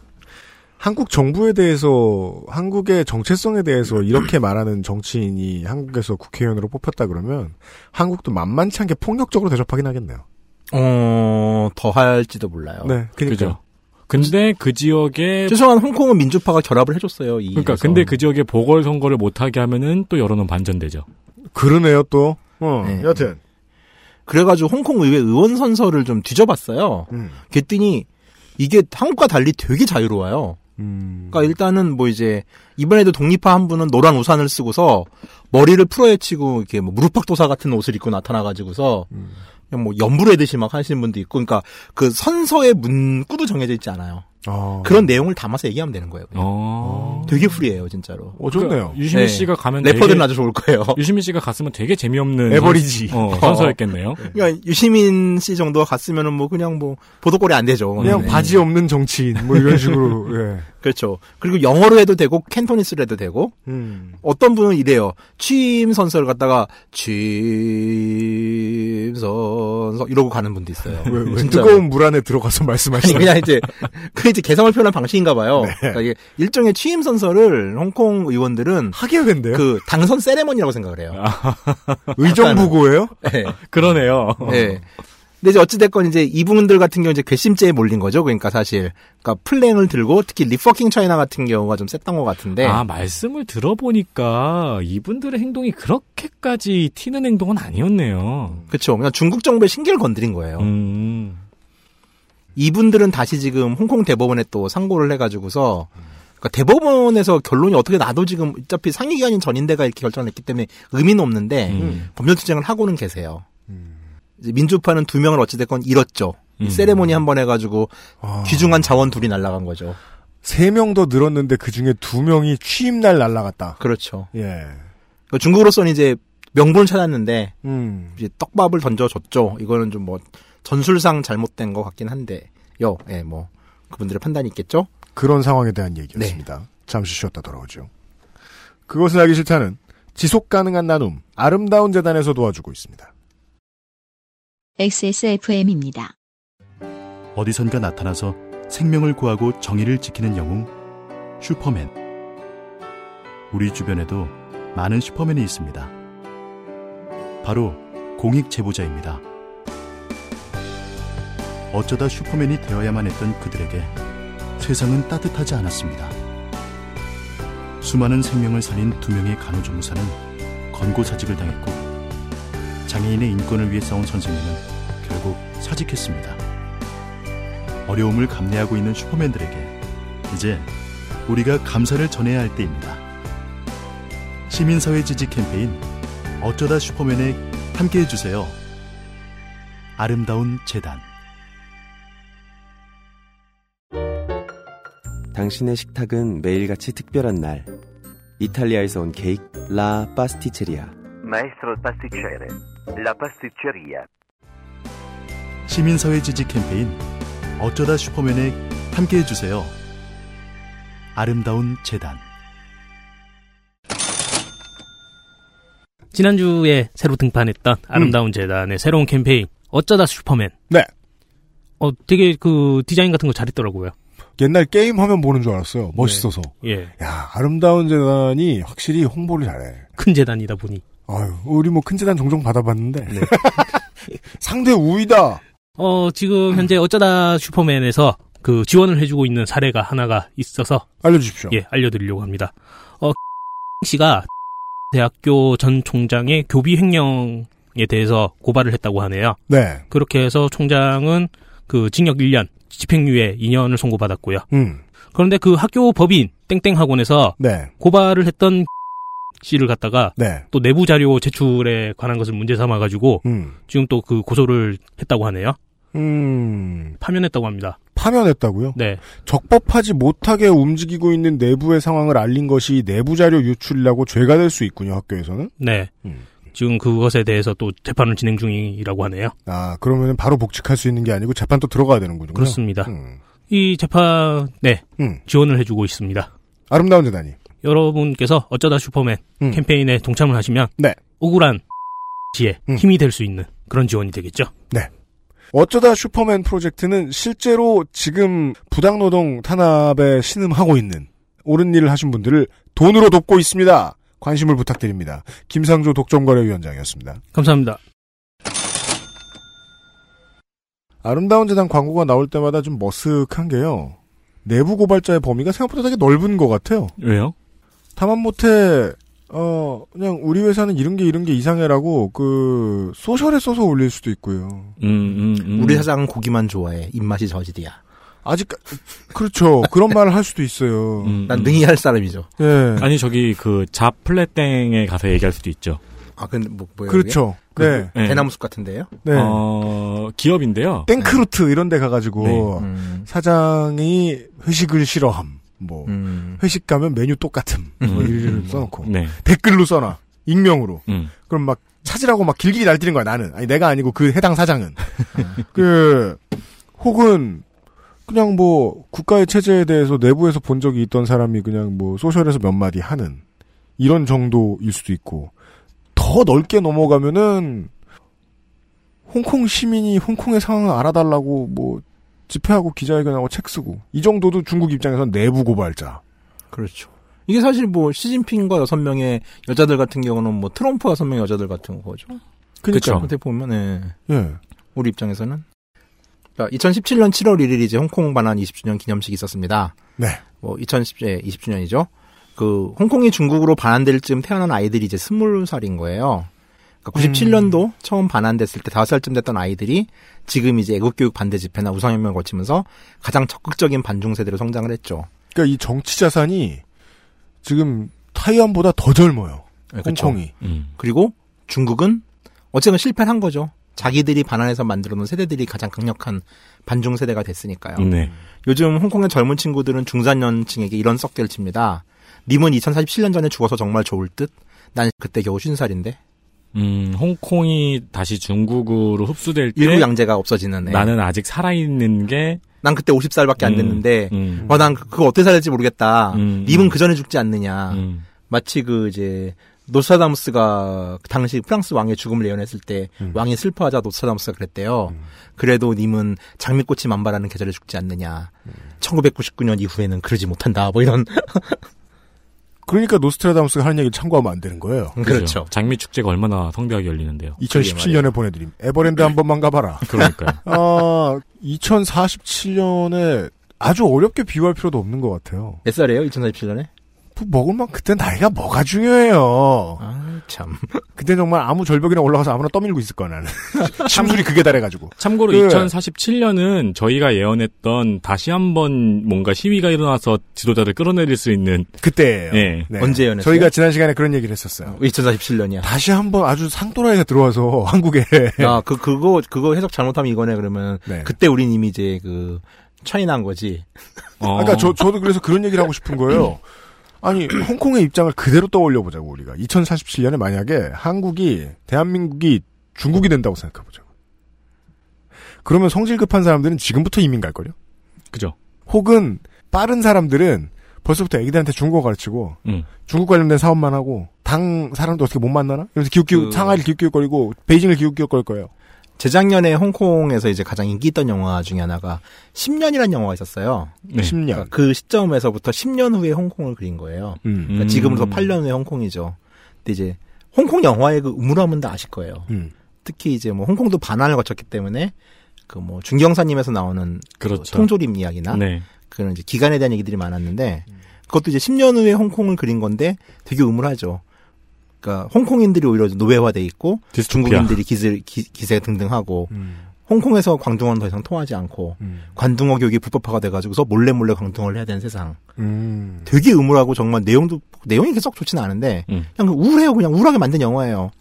Speaker 2: 한국 정부에 대해서 한국의 정체성에 대해서 이렇게 말하는 정치인이 한국에서 국회의원으로 뽑혔다 그러면 한국도 만만치 않게 폭력적으로 대접하긴 하겠네요.
Speaker 3: 어, 더 할지도 몰라요.
Speaker 2: 네.
Speaker 4: 그죠. 근데 그 지역에
Speaker 3: 최소한 홍콩은 민주파가 결합을 해줬어요. 이
Speaker 4: 그러니까
Speaker 3: 일에서.
Speaker 4: 근데 그 지역에 보궐 선거를 못하게 하면은 또 여론은 반전되죠.
Speaker 2: 그러네요 또. 어,
Speaker 3: 네.
Speaker 2: 여튼
Speaker 3: 그래가지고 홍콩 의회 의원 선서를 좀 뒤져봤어요.
Speaker 2: 음.
Speaker 3: 그랬더니 이게 한국과 달리 되게 자유로워요.
Speaker 2: 음.
Speaker 3: 그러니까 일단은 뭐 이제 이번에도 독립파 한 분은 노란 우산을 쓰고서 머리를 풀어헤치고 이렇게 뭐 무릎팍도사 같은 옷을 입고 나타나가지고서 그냥 뭐 연불해듯이 막 하시는 분도 있고, 그러니까 그 선서의 문구도 정해져 있지 않아요.
Speaker 2: 어.
Speaker 3: 그런 내용을 담아서 얘기하면 되는 거예요.
Speaker 4: 어.
Speaker 3: 되게 프리해요, 진짜로.
Speaker 2: 어, 좋네요.
Speaker 4: 그러니까 유시민
Speaker 3: 네.
Speaker 4: 씨가 가면
Speaker 3: 래퍼들은
Speaker 4: 되게-
Speaker 3: 아주 좋을 거예요.
Speaker 4: 유시민 씨가 갔으면 되게 재미없는
Speaker 2: 에버리지.
Speaker 4: 선- 어, 선서였겠네요.
Speaker 3: 그러니까 유시민 씨 정도 갔으면은 뭐 그냥 뭐 보도거리 안 되죠.
Speaker 2: 그냥
Speaker 3: 네.
Speaker 2: 바지 없는 정치인 뭐 이런 식으로. 예.
Speaker 3: 그렇죠. 그리고 영어로 해도 되고 캔토니스로 해도 되고
Speaker 2: 음.
Speaker 3: 어떤 분은 이래요. 취임 선서를 갖다가 취임 선서 이러고 가는 분도 있어요.
Speaker 2: 왜, 왜. 뜨거운 물 안에 들어가서 말씀하시는
Speaker 3: 그냥 이제 그 이제 개성을 표현한 방식인가 봐요.
Speaker 2: 네.
Speaker 3: 그러니까 이게 일종의 취임 선서를 홍콩 의원들은
Speaker 2: 하계회인데요.
Speaker 3: 그 당선 세레머니라고 생각을 해요.
Speaker 2: 의정부고예요?
Speaker 3: 네.
Speaker 4: 그러네요.
Speaker 3: 네. 근데 이제 어찌됐건 이제 이분들 같은 경우 이제 괘씸죄에 몰린 거죠. 그러니까 사실. 그러니까 플랭을 들고 특히 Refucking China 같은 경우가 좀 셌던 것 같은데.
Speaker 4: 아, 말씀을 들어보니까 이분들의 행동이 그렇게까지 튀는 행동은 아니었네요.
Speaker 3: 그렇죠. 그냥 중국 정부의 심기를 건드린 거예요.
Speaker 4: 음.
Speaker 3: 이분들은 다시 지금 홍콩 대법원에 또 상고를 해가지고서 그러니까 대법원에서 결론이 어떻게 나도 지금 어차피 상위 기관인 전인대가 이렇게 결정을 했기 때문에 의미는 없는데
Speaker 4: 음.
Speaker 3: 법률 투쟁을 하고는 계세요. 이제 민주파는 두 명을 어찌됐건 잃었죠. 이
Speaker 4: 음.
Speaker 3: 세레모니 한 번 해가지고
Speaker 2: 아.
Speaker 3: 귀중한 자원 둘이 날라간 거죠.
Speaker 2: 세 명 더 늘었는데 그 중에 두 명이 취임날 날라갔다.
Speaker 3: 그렇죠.
Speaker 2: 예.
Speaker 3: 그러니까 중국으로서는 이제 명분을 찾았는데
Speaker 2: 음.
Speaker 3: 이제 떡밥을 던져줬죠. 이거는 좀뭐 전술상 잘못된 것 같긴 한데요. 예, 뭐 그분들의 판단이 있겠죠.
Speaker 2: 그런 상황에 대한 얘기였습니다. 잠시 쉬었다 돌아오죠. 그것을 알기 싫다는 지속 가능한 나눔 아름다운 재단에서 도와주고 있습니다.
Speaker 1: XSFM입니다.
Speaker 16: 어디선가 나타나서 생명을 구하고 정의를 지키는 영웅 슈퍼맨. 우리 주변에도 많은 슈퍼맨이 있습니다. 바로 공익 제보자입니다. 어쩌다 슈퍼맨이 되어야만 했던 그들에게 세상은 따뜻하지 않았습니다. 수많은 생명을 살린 두 명의 간호조무사는 권고사직을 당했고 장애인의 인권을 위해 싸운 선생님은 결국 사직했습니다. 어려움을 감내하고 있는 슈퍼맨들에게 이제 우리가 감사를 전해야 할 때입니다. 시민사회 지지 캠페인 어쩌다 슈퍼맨에 함께 해 주세요. 아름다운 재단
Speaker 6: 당신의 식탁은 매일같이 특별한 날. 이탈리아에서 온 케이크 라 파스티체리아.
Speaker 5: Maestro pasticcere, la pasticceria.
Speaker 16: 시민사회 지지 캠페인 어쩌다 슈퍼맨에 함께 해 주세요. 아름다운 재단
Speaker 10: 지난주에 새로 등판했던 아름다운 재단의 새로운 캠페인 어쩌다 슈퍼맨.
Speaker 2: 네.
Speaker 10: 어 되게 그 디자인 같은 거 잘했더라고요.
Speaker 2: 옛날 게임 화면 보는 줄 알았어요. 멋있어서.
Speaker 10: 예.
Speaker 2: 야 아름다운 재단이 확실히 홍보를 잘해.
Speaker 10: 큰 재단이다 보니.
Speaker 2: 아유 우리 뭐 큰 재단 종종 받아봤는데 상대 우위다.
Speaker 10: 어 지금 현재 어쩌다 슈퍼맨에서 그 지원을 해주고 있는 사례가 하나가 있어서
Speaker 2: 알려주십시오.
Speaker 10: 예, 알려드리려고 합니다. 어, 씨가 대학교 전 총장의 교비 횡령에 대해서 고발을 했다고 하네요.
Speaker 2: 네.
Speaker 10: 그렇게 해서 총장은 그 징역 1년, 집행유예 2년을 선고받았고요.
Speaker 2: 음.
Speaker 10: 그런데 그 학교 법인 땡땡 학원에서
Speaker 2: 네.
Speaker 10: 고발을 했던 씨를 갖다가
Speaker 2: 네.
Speaker 10: 또 내부 자료 제출에 관한 것을 문제 삼아 가지고
Speaker 2: 음.
Speaker 10: 지금 또 그 고소를 했다고 하네요.
Speaker 2: 음.
Speaker 10: 파면했다고 합니다.
Speaker 2: 파면했다고요?
Speaker 10: 네.
Speaker 2: 적법하지 못하게 움직이고 있는 내부의 상황을 알린 것이 내부 자료 유출이라고 죄가 될 수 있군요, 학교에서는.
Speaker 10: 네.
Speaker 2: 음.
Speaker 10: 지금 그것에 대해서 또 재판을 진행 중이라고 하네요.
Speaker 2: 아, 그러면 바로 복직할 수 있는 게 아니고 재판 또 들어가야 되는 군요.
Speaker 10: 그렇습니다.
Speaker 2: 음.
Speaker 10: 이 재판에 지원을 해주고 있습니다.
Speaker 2: 아름다운 재단이.
Speaker 10: 여러분께서 어쩌다 슈퍼맨
Speaker 2: 음.
Speaker 10: 캠페인에 동참을 하시면
Speaker 2: 네.
Speaker 10: 억울한 지에 힘이 될 수 있는 그런 지원이 되겠죠.
Speaker 2: 네. 어쩌다 슈퍼맨 프로젝트는 실제로 지금 부당노동 탄압에 신음하고 있는 옳은 일을 하신 분들을 돈으로 돕고 있습니다. 관심을 부탁드립니다. 김상조 독점거래위원장이었습니다.
Speaker 10: 감사합니다.
Speaker 2: 아름다운 재단 광고가 나올 때마다 좀 머쓱한 게요. 내부 고발자의 범위가 생각보다 되게 넓은 것 같아요.
Speaker 4: 왜요?
Speaker 2: 다만 못해 어 그냥 우리 회사는 이런 게 이런 게 이상해라고 그 소셜에 써서 올릴 수도 있고요.
Speaker 4: 음,
Speaker 3: 우리 사장은 고기만 좋아해. 입맛이 저질이야.
Speaker 2: 아직 그렇죠. 그런 말을 할 수도 있어요.
Speaker 3: 난 능히 할 사람이죠.
Speaker 2: 예.
Speaker 4: 아니 저기 그 잡플랫땡에 가서 얘기할 수도 있죠.
Speaker 3: 아, 근데 뭐 뭐예요?
Speaker 2: 그렇죠.
Speaker 3: 그게?
Speaker 2: 네.
Speaker 3: 그 대나무숲 같은데요?
Speaker 2: 네.
Speaker 4: 어, 기업인데요.
Speaker 2: 땡크루트 이런 데 가가지고
Speaker 4: 네.
Speaker 3: 음.
Speaker 2: 사장이 회식을 싫어함. 뭐
Speaker 3: 음.
Speaker 2: 회식 가면 메뉴 똑같음. 뭐
Speaker 4: 음.
Speaker 2: 이를 써놓고
Speaker 4: 네.
Speaker 2: 댓글로 써놔. 익명으로.
Speaker 4: 음.
Speaker 2: 그럼 막 찾으라고 막 길길이 날뛰는 거야 나는. 아니 내가 아니고 그 해당 사장은. 그 혹은 그냥 뭐 국가의 체제에 대해서 내부에서 본 적이 있던 사람이 그냥 뭐 소셜에서 몇 마디 하는 이런 정도일 수도 있고 더 넓게 넘어가면은 홍콩 시민이 홍콩의 상황을 알아달라고 뭐 집회하고 기자회견하고 책 쓰고 이 정도도 중국 입장에선 내부 고발자.
Speaker 3: 그렇죠. 이게 사실 뭐 시진핑과 여섯 명의 여자들 같은 경우는 뭐 트럼프와 여섯 명의 여자들 같은 거죠.
Speaker 2: 그렇죠.
Speaker 3: 어떻게 보면 네.
Speaker 2: 예.
Speaker 3: 우리 입장에서는 자, 2017년 7월 1일 이제 홍콩 반환 20주년 기념식이 있었습니다.
Speaker 2: 네.
Speaker 3: 뭐 2010년 20주년이죠. 그 홍콩이 중국으로 반환될 즈음 태어난 아이들이 이제 20살인 거예요. 그러니까 97년도 처음 반환됐을 때 5살쯤 됐던 아이들이 지금 이제 애국교육 반대 집회나 우상혁명을 거치면서 가장 적극적인 반중 세대로 성장을 했죠.
Speaker 2: 그러니까 이 정치 자산이 지금 타이완보다 더 젊어요.
Speaker 3: 네.
Speaker 2: 홍콩이.
Speaker 3: 그리고 중국은 어쨌든 실패를 한 거죠. 자기들이 반환해서 만들어 놓은 세대들이 가장 강력한 반중 세대가 됐으니까요.
Speaker 4: 네.
Speaker 3: 요즘 홍콩의 젊은 친구들은 중산년층에게 이런 썩대를 칩니다. 님은 2047년 전에 죽어서 정말 좋을 듯? 난 그때 겨우 50살인데.
Speaker 4: 음, 홍콩이 다시 중국으로 흡수될 때
Speaker 3: 일부 양제가 없어지는 애.
Speaker 4: 나는 아직 살아있는 게
Speaker 3: 난 그때 50살밖에 안
Speaker 4: 음,
Speaker 3: 됐는데
Speaker 4: 음.
Speaker 3: 어, 난 그- 그거 어떻게 살지 모르겠다.
Speaker 4: 음,
Speaker 3: 님은
Speaker 4: 음.
Speaker 3: 그 전에 죽지 않느냐.
Speaker 4: 음.
Speaker 3: 마치 그 이제 노스트라다무스가 그 당시 프랑스 왕의 죽음을 예언했을 때
Speaker 2: 음.
Speaker 3: 왕이 슬퍼하자 노스트라다무스가 그랬대요. 그래도 님은 장미꽃이 만발하는 계절에 죽지 않느냐.
Speaker 2: 음.
Speaker 3: 1999년 이후에는 그러지 못한다. 뭐 이런
Speaker 2: 그러니까 노스트라다무스가 하는 얘기를 참고하면 안 되는 거예요.
Speaker 3: 그렇죠.
Speaker 4: 장미 축제가 얼마나 성대하게 열리는데요.
Speaker 2: 2017년에 보내드림. 에버랜드 한 번만 가봐라.
Speaker 4: 그러니까요.
Speaker 2: 아, 2047년에 아주 어렵게 비유할 필요도 없는 것 같아요.
Speaker 3: 몇 살이에요? 2047년에?
Speaker 2: 먹을 만 그때 나이가 뭐가 중요해요.
Speaker 3: 아, 참.
Speaker 2: 그때 정말 아무 절벽이나 올라가서 아무나 떠밀고 있을 거야 나는. 심술이 그게 달해가지고.
Speaker 4: 참고로
Speaker 2: 그-
Speaker 4: 2047년은 저희가 예언했던 다시 한번 뭔가 시위가 일어나서 지도자를 끌어내릴 수 있는
Speaker 2: 그때예요.
Speaker 4: 예.
Speaker 2: 네.
Speaker 3: 언제 연했어요?
Speaker 2: 저희가 지난 시간에 그런 얘기를 했었어요.
Speaker 3: 2047년이야.
Speaker 2: 다시 한번 아주 상또라이가 들어와서 한국에
Speaker 3: 야, 그, 그거, 그거 해석 잘못하면 이거네, 그러면.
Speaker 2: 네.
Speaker 3: 그때 우린 이미 이제 그, 차이난 거지.
Speaker 4: 어.
Speaker 2: 아까 저 저도 그래서 그런 얘기를 하고 싶은 거예요. 아니 홍콩의 입장을 그대로 떠올려 보자고 우리가 2047년에 만약에 한국이 대한민국이 중국이 된다고 생각해 보자고. 그러면 성질 급한 사람들은 지금부터 이민 갈 걸요.
Speaker 4: 그죠.
Speaker 2: 혹은 빠른 사람들은 벌써부터 애기들한테 중국어 가르치고
Speaker 4: 음.
Speaker 2: 중국 관련된 사업만 하고 당 사람도 어떻게 못 만나나? 이러면서 기웃기웃
Speaker 3: 그-
Speaker 2: 상하이를 기웃기웃거리고 베이징을 기웃기웃거릴 거예요.
Speaker 3: 재작년에 홍콩에서 이제 가장 인기 있던 영화 중에 하나가 10년이라는 영화가 있었어요.
Speaker 4: 네.
Speaker 2: 10년.
Speaker 3: 그러니까 그 시점에서부터 10년 후에 홍콩을 그린 거예요.
Speaker 2: 음.
Speaker 3: 그러니까 지금으로서 8년 후에 홍콩이죠. 근데 이제 홍콩 영화의 그 우물함은 다 아실 거예요.
Speaker 2: 음.
Speaker 3: 특히 이제 뭐 홍콩도 반환을 거쳤기 때문에 그 뭐 중경사님에서 나오는 그
Speaker 4: 그렇죠.
Speaker 3: 통조림 이야기나
Speaker 4: 네.
Speaker 3: 그런 이제 기간에 대한 얘기들이 많았는데 그것도 이제 10년 후에 홍콩을 그린 건데 되게 의문하죠. 그러니까 홍콩인들이 오히려 노예화돼 있고
Speaker 4: 디스토피아.
Speaker 3: 중국인들이 기세 기, 기세 등등하고 홍콩에서 광둥어는 더 이상 통하지 않고 관둥어 교육이 불법화가 돼가지고서 몰래 몰래 광둥어를 해야 되는 세상.
Speaker 2: 음.
Speaker 3: 되게 의문하고 정말 내용도 내용이 계속 좋지는 않은데
Speaker 4: 음.
Speaker 3: 그냥 우울해요. 그냥 우울하게 만든 영화예요.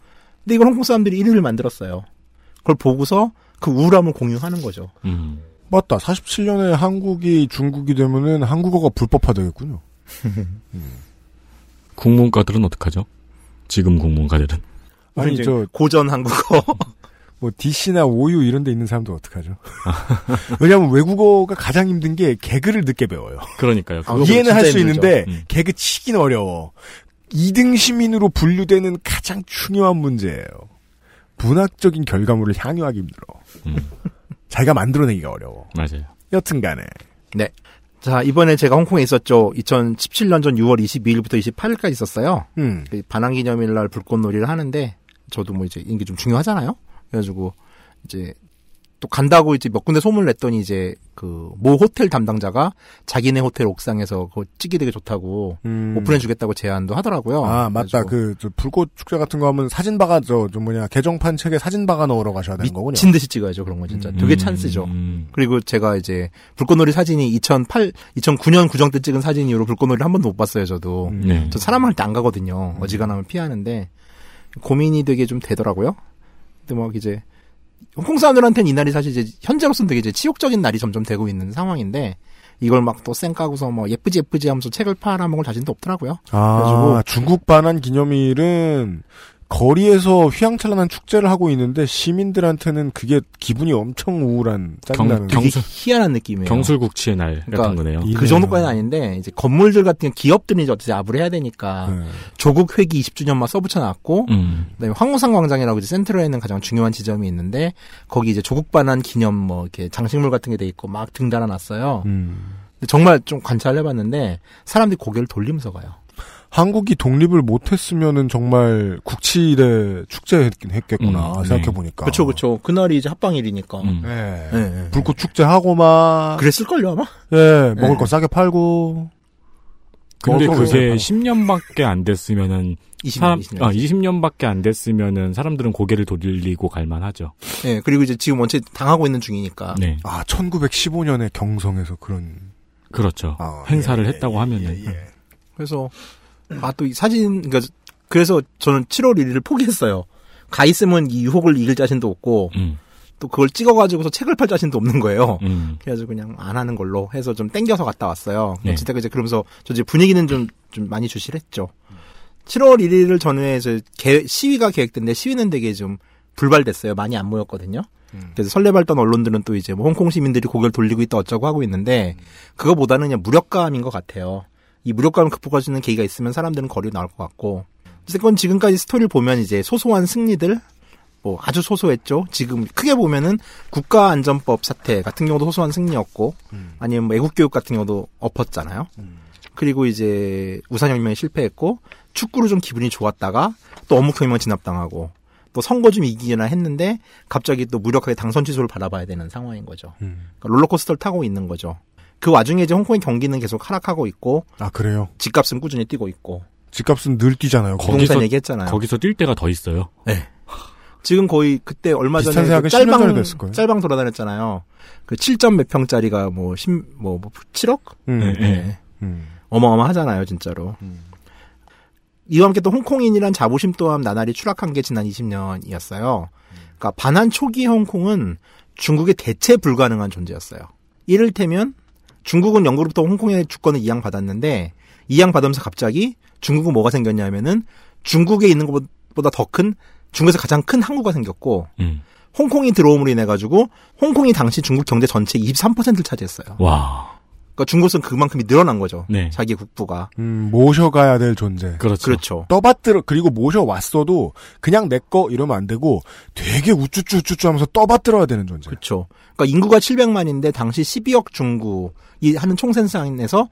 Speaker 3: 근데 이걸 홍콩 사람들이 1위를 만들었어요. 그걸 보고서 그 우울함을 공유하는 거죠.
Speaker 4: 음.
Speaker 2: 맞다. 47년에 한국이 중국이 되면은 한국어가 불법화되겠군요.
Speaker 4: 국문과들은 어떡하죠? 지금 국문과들은.
Speaker 2: 아니 저
Speaker 3: 고전 한국어
Speaker 2: 뭐 DC나 OU 이런 데 있는 사람도 어떡하죠? 왜냐하면 외국어가 가장 힘든 게 개그를 늦게 배워요.
Speaker 4: 그러니까요.
Speaker 2: 이해는 할 수. 있는데
Speaker 4: 음.
Speaker 2: 개그 치긴 어려워. 2등 시민으로 분류되는 가장 중요한 문제예요. 문학적인 결과물을 향유하기 힘들어.
Speaker 4: 음.
Speaker 2: 자기가 만들어내기가 어려워.
Speaker 4: 맞아요.
Speaker 2: 여튼간에
Speaker 3: 네. 자, 이번에 제가 홍콩에 있었죠. 2017년 전 6월 22일부터 28일까지 있었어요.
Speaker 2: 음.
Speaker 3: 그 반항 기념일 날 불꽃놀이를 하는데, 저도 뭐 이제 이게 좀 중요하잖아요? 그래가지고, 이제, 또 간다고 이제 몇 군데 소문을 냈더니 이제 그 모 호텔 담당자가 자기네 호텔 옥상에서 그거 찍기 되게 좋다고
Speaker 2: 음.
Speaker 3: 오픈해주겠다고 제안도 하더라고요.
Speaker 2: 아 맞다. 그저 불꽃 축제 같은 거 하면 사진 박아 저좀 뭐냐 개정판 책에 사진 박아 넣으러 가셔야 되는 거군요.
Speaker 3: 미친 듯이 찍어야죠 그런 거 진짜 되게 찬스죠. 그리고 제가 이제 불꽃놀이 사진이 2008, 2009년 구정 때 찍은 사진 이후로 불꽃놀이 한 번도 못 봤어요 저도.
Speaker 4: 네.
Speaker 3: 저 사람할 때안 가거든요. 어지간하면 피하는데 고민이 되게 좀 되더라고요. 근데 막 이제 홍콩 사람들한테는 이날이 사실 이제 현재로서는 되게 이제 치욕적인 날이 점점 되고 있는 상황인데 이걸 막 또 쌩 까고서 뭐 예쁘지 예쁘지 하면서 책을 팔아먹을 자신도 없더라고요.
Speaker 2: 아, 중국 반환 기념일은 거리에서 휘황찬란한 축제를 하고 있는데 시민들한테는 그게 기분이 엄청 우울한 짜증나는
Speaker 3: 되게 희한한 느낌이에요.
Speaker 4: 경술국치의 날 같은 거네요.
Speaker 3: 그 정도까지는 아닌데 이제 건물들 같은 기업들이 이제 어떻게 압을 해야 되니까
Speaker 2: 네.
Speaker 3: 조국 회기 20주년 막 써붙여 놨고
Speaker 4: 음.
Speaker 3: 그다음에 황우상 광장이라고 이제 센트럴에 있는 가장 중요한 지점이 있는데 거기 이제 조국 반환 기념 뭐 이렇게 장식물 같은 게 돼 있고 막 등 달아놨어요.
Speaker 2: 음.
Speaker 3: 근데 정말 좀 관찰해봤는데 사람들이 고개를 돌리면서 가요.
Speaker 2: 한국이 독립을 못했으면은 정말 국치일에 축제했긴 했겠구나
Speaker 3: 음,
Speaker 2: 생각해
Speaker 3: 네.
Speaker 2: 보니까.
Speaker 3: 그쵸 그쵸 그날이 이제 합방일이니까.
Speaker 2: 네.
Speaker 3: 네.
Speaker 2: 불꽃 축제 하고 막.
Speaker 3: 그랬을 걸요 아마.
Speaker 2: 예, 먹을
Speaker 3: 네.
Speaker 2: 거 싸게 팔고.
Speaker 4: 근데
Speaker 2: 먹을 거
Speaker 4: 그게
Speaker 2: 왜
Speaker 4: 10년밖에 안 됐으면은
Speaker 3: 20년,
Speaker 4: 사람
Speaker 3: 20년.
Speaker 4: 아 20년밖에 안 됐으면은 사람들은 고개를 돌리고 갈만하죠.
Speaker 3: 네 그리고 이제 지금 원체 당하고 있는 중이니까.
Speaker 4: 네.
Speaker 2: 아, 1915년에 경성에서 그런.
Speaker 4: 그렇죠.
Speaker 2: 아,
Speaker 4: 행사를
Speaker 2: 예,
Speaker 4: 했다고 하면은
Speaker 3: 그래서 아 또 이 사진 그러니까 그래서 저는 7월 1일을 포기했어요. 가 있으면 이 유혹을 이길 자신도 없고
Speaker 4: 음.
Speaker 3: 또 그걸 찍어가지고서 책을 팔 자신도 없는 거예요.
Speaker 4: 음.
Speaker 3: 그래가지고 그냥 안 하는 걸로 해서 좀 땡겨서 갔다 왔어요.
Speaker 4: 네.
Speaker 3: 어쨌든 이제 그러면서 저 이제 분위기는 좀, 좀 많이 주실했죠. 7월 1일을 전후에 이제 개- 시위가 계획됐는데 시위는 되게 좀 불발됐어요. 많이 안 모였거든요. 그래서 설레발던 언론들은 또 이제 뭐 홍콩 시민들이 고개를 돌리고 있다 어쩌고 하고 있는데 그거보다는 그냥 무력감인 것 같아요. 이 무력감을 극복할 수 있는 계기가 있으면 사람들은 거리로 나올 것 같고 어쨌건 지금까지 스토리를 보면 이제 소소한 승리들 뭐 아주 소소했죠. 지금 크게 보면은 국가안전법 사태 같은 경우도 소소한 승리였고 아니면 뭐 애국교육 같은 경우도 엎었잖아요. 그리고 이제 우산혁명에 실패했고 축구로 좀 기분이 좋았다가 또 어묵혁명 진압당하고 또 선거 좀 이기나 했는데 갑자기 또 무력하게 당선 취소를 바라봐야 되는 상황인 거죠. 그러니까 롤러코스터를 타고 있는 거죠. 그 와중에 이제 홍콩의 경기는 계속 하락하고 있고
Speaker 2: 아, 그래요?
Speaker 3: 집값은 꾸준히 뛰고 있고
Speaker 2: 집값은 늘 뛰잖아요.
Speaker 3: 부동산 얘기했잖아요.
Speaker 4: 거기서 뛸 때가 더 있어요.
Speaker 3: 네. 지금 거의 그때 얼마 전에 그
Speaker 2: 생각은 10년 전에
Speaker 3: 짤방
Speaker 2: 됐을 거예요.
Speaker 3: 짤방 돌아다녔잖아요. 그 7점 몇 평짜리가 뭐 10, 뭐 7억?
Speaker 2: 음,
Speaker 3: 네.
Speaker 2: 네. 음.
Speaker 3: 어마어마하잖아요, 진짜로. 이와 함께 또 홍콩인이란 자부심 또한 나날이 추락한 게 지난 20년이었어요. 그러니까 반환 초기 홍콩은 중국의 대체 불가능한 존재였어요. 이를테면 중국은 영국으로부터 홍콩의 주권을 이양받았는데 이양받으면서 갑자기 중국은 뭐가 생겼냐면은 중국에 있는 것보다 더 큰 중국에서 가장 큰 항구가 생겼고
Speaker 4: 음.
Speaker 3: 홍콩이 들어옴으로 인해 가지고 홍콩이 당시 중국 경제 전체 23%를 차지했어요.
Speaker 4: 와.
Speaker 3: 그러니까 중국은 그만큼이 늘어난 거죠.
Speaker 4: 네.
Speaker 3: 자기 국부가.
Speaker 2: 음, 모셔가야 될 존재.
Speaker 4: 그렇죠.
Speaker 3: 그렇죠.
Speaker 2: 떠받들어 그리고 모셔왔어도 그냥 내 거 이러면 안 되고 되게 우쭈쭈 우쭈쭈 하면서 떠받들어야 되는 존재.
Speaker 3: 그렇죠. 그러니까 인구가 700만인데 당시 12억 중국이 하는 총생산에서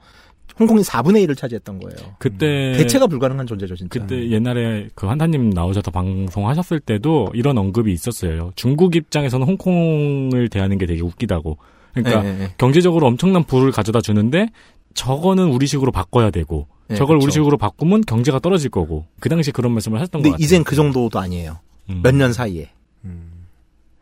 Speaker 3: 홍콩이 4분의 1을 차지했던 거예요.
Speaker 4: 그때
Speaker 3: 대체가 불가능한 존재죠, 진짜.
Speaker 4: 그때 옛날에 그 환타님 나오셔서 방송하셨을 때도 이런 언급이 있었어요. 중국 입장에서는 홍콩을 대하는 게 되게 웃기다고. 그러니까
Speaker 3: 네, 네, 네.
Speaker 4: 경제적으로 엄청난 부를 가져다 주는데 저거는 우리식으로 바꿔야 되고
Speaker 3: 네,
Speaker 4: 저걸
Speaker 3: 그쵸.
Speaker 4: 우리식으로 바꾸면 경제가 떨어질 거고 그 당시 그런 말씀을 하셨던 것
Speaker 3: 근데
Speaker 4: 같아요.
Speaker 3: 이젠 그 정도도 아니에요.
Speaker 4: 음.
Speaker 3: 몇년 사이에.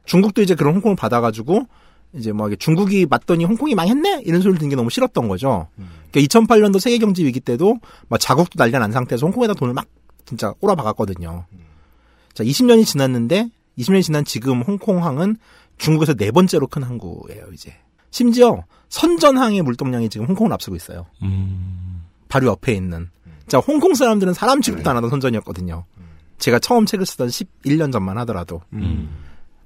Speaker 3: 중국도 이제 그런 홍콩을 받아가지고 이제 뭐 중국이 맞더니 홍콩이 망했네 이런 소리를 듣는 게 너무 싫었던 거죠. 그러니까 2008년도 세계 경제 위기 때도 막 자국도 난리가 난 상태에서 홍콩에다 돈을 막 진짜 꼬라박았거든요. 자, 20년이 지났는데 20년이 지난 지금 홍콩항은 중국에서 네 번째로 큰 항구예요, 이제. 심지어 선전항의 물동량이 지금 홍콩을 앞서고 있어요.
Speaker 4: 음.
Speaker 3: 바로 옆에 있는. 자, 홍콩 사람들은 사람 취급도 안 하던 선전이었거든요. 제가 처음 책을 쓰던 11년 전만 하더라도.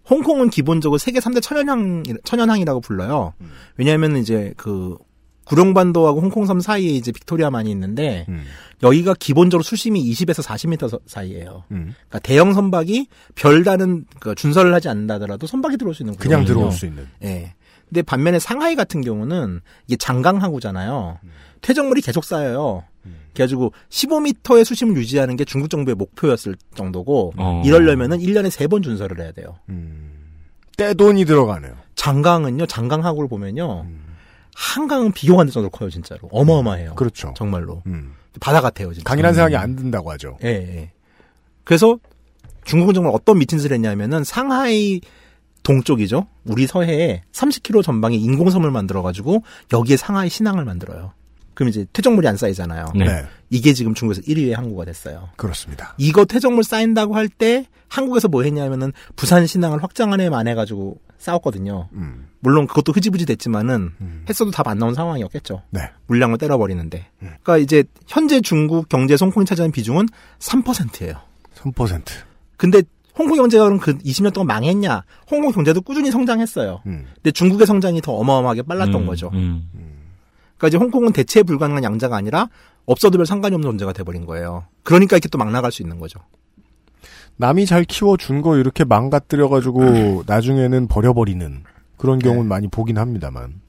Speaker 3: 홍콩은 기본적으로 세계 3대 천연항, 천연항이라고 불러요. 왜냐하면 이제 그 구룡반도하고 홍콩섬 사이에 이제 빅토리아만이 있는데 여기가 기본적으로 수심이 20에서 40m 서- 사이예요. 그러니까 대형 선박이 별다른 그 준설을 하지 않는다더라도 선박이 들어올 수 있는
Speaker 2: 그냥
Speaker 3: 구조거든요.
Speaker 2: 들어올 수 있는.
Speaker 3: 예. 근데 반면에 상하이 같은 경우는 이게 장강하구잖아요. 퇴적물이 계속 쌓여요. 그래가지고 15m의 수심을 유지하는 게 중국 정부의 목표였을 정도고
Speaker 2: 어.
Speaker 3: 이러려면은 1년에 3번 준설을 해야 돼요.
Speaker 2: 떼돈이 들어가네요.
Speaker 3: 장강은요, 장강하구를 보면요. 한강은 비교가 안 될 정도로 커요, 진짜로. 어마어마해요.
Speaker 2: 그렇죠.
Speaker 3: 정말로. 바다 같아요, 진짜.
Speaker 2: 강인한 생각이 안 든다고 하죠.
Speaker 3: 예, 예. 그래서 중국은 정말 어떤 미친 짓을 했냐면은 상하이 동쪽이죠. 우리 서해에 30km 전방에 인공섬을 만들어가지고 여기에 상하이 신항을 만들어요. 그럼 이제 퇴적물이 안 쌓이잖아요.
Speaker 2: 네.
Speaker 3: 이게 지금 중국에서 1위의 항구가 됐어요.
Speaker 2: 그렇습니다.
Speaker 3: 이거 퇴적물 쌓인다고 할 때 한국에서 뭐 했냐면은 부산 신항을 확장하네 만 해가지고 싸웠거든요.
Speaker 2: 음.
Speaker 3: 물론 그것도 흐지부지 됐지만은 했어도 답 안 나온 상황이었겠죠.
Speaker 2: 네.
Speaker 3: 물량을 때려버리는데. 그러니까 이제 현재 중국 경제 송콩이 차지하는 비중은 3%예요.
Speaker 2: 3%.
Speaker 3: 근데 홍콩 경제가 그럼 그 20년 동안 망했냐? 홍콩 경제도 꾸준히 성장했어요.
Speaker 2: 음.
Speaker 3: 근데 중국의 성장이 더 어마어마하게 빨랐던
Speaker 4: 음,
Speaker 3: 거죠.
Speaker 4: 음.
Speaker 3: 그러니까 이제 홍콩은 대체 불가능한 양자가 아니라 없어도 별 상관이 없는 존재가 돼버린 거예요. 그러니까 이렇게 또 막 나갈 수 있는 거죠.
Speaker 2: 남이 잘 키워준 거 이렇게 망가뜨려가지고 나중에는 버려버리는 그런 경우는 많이 보긴 합니다만.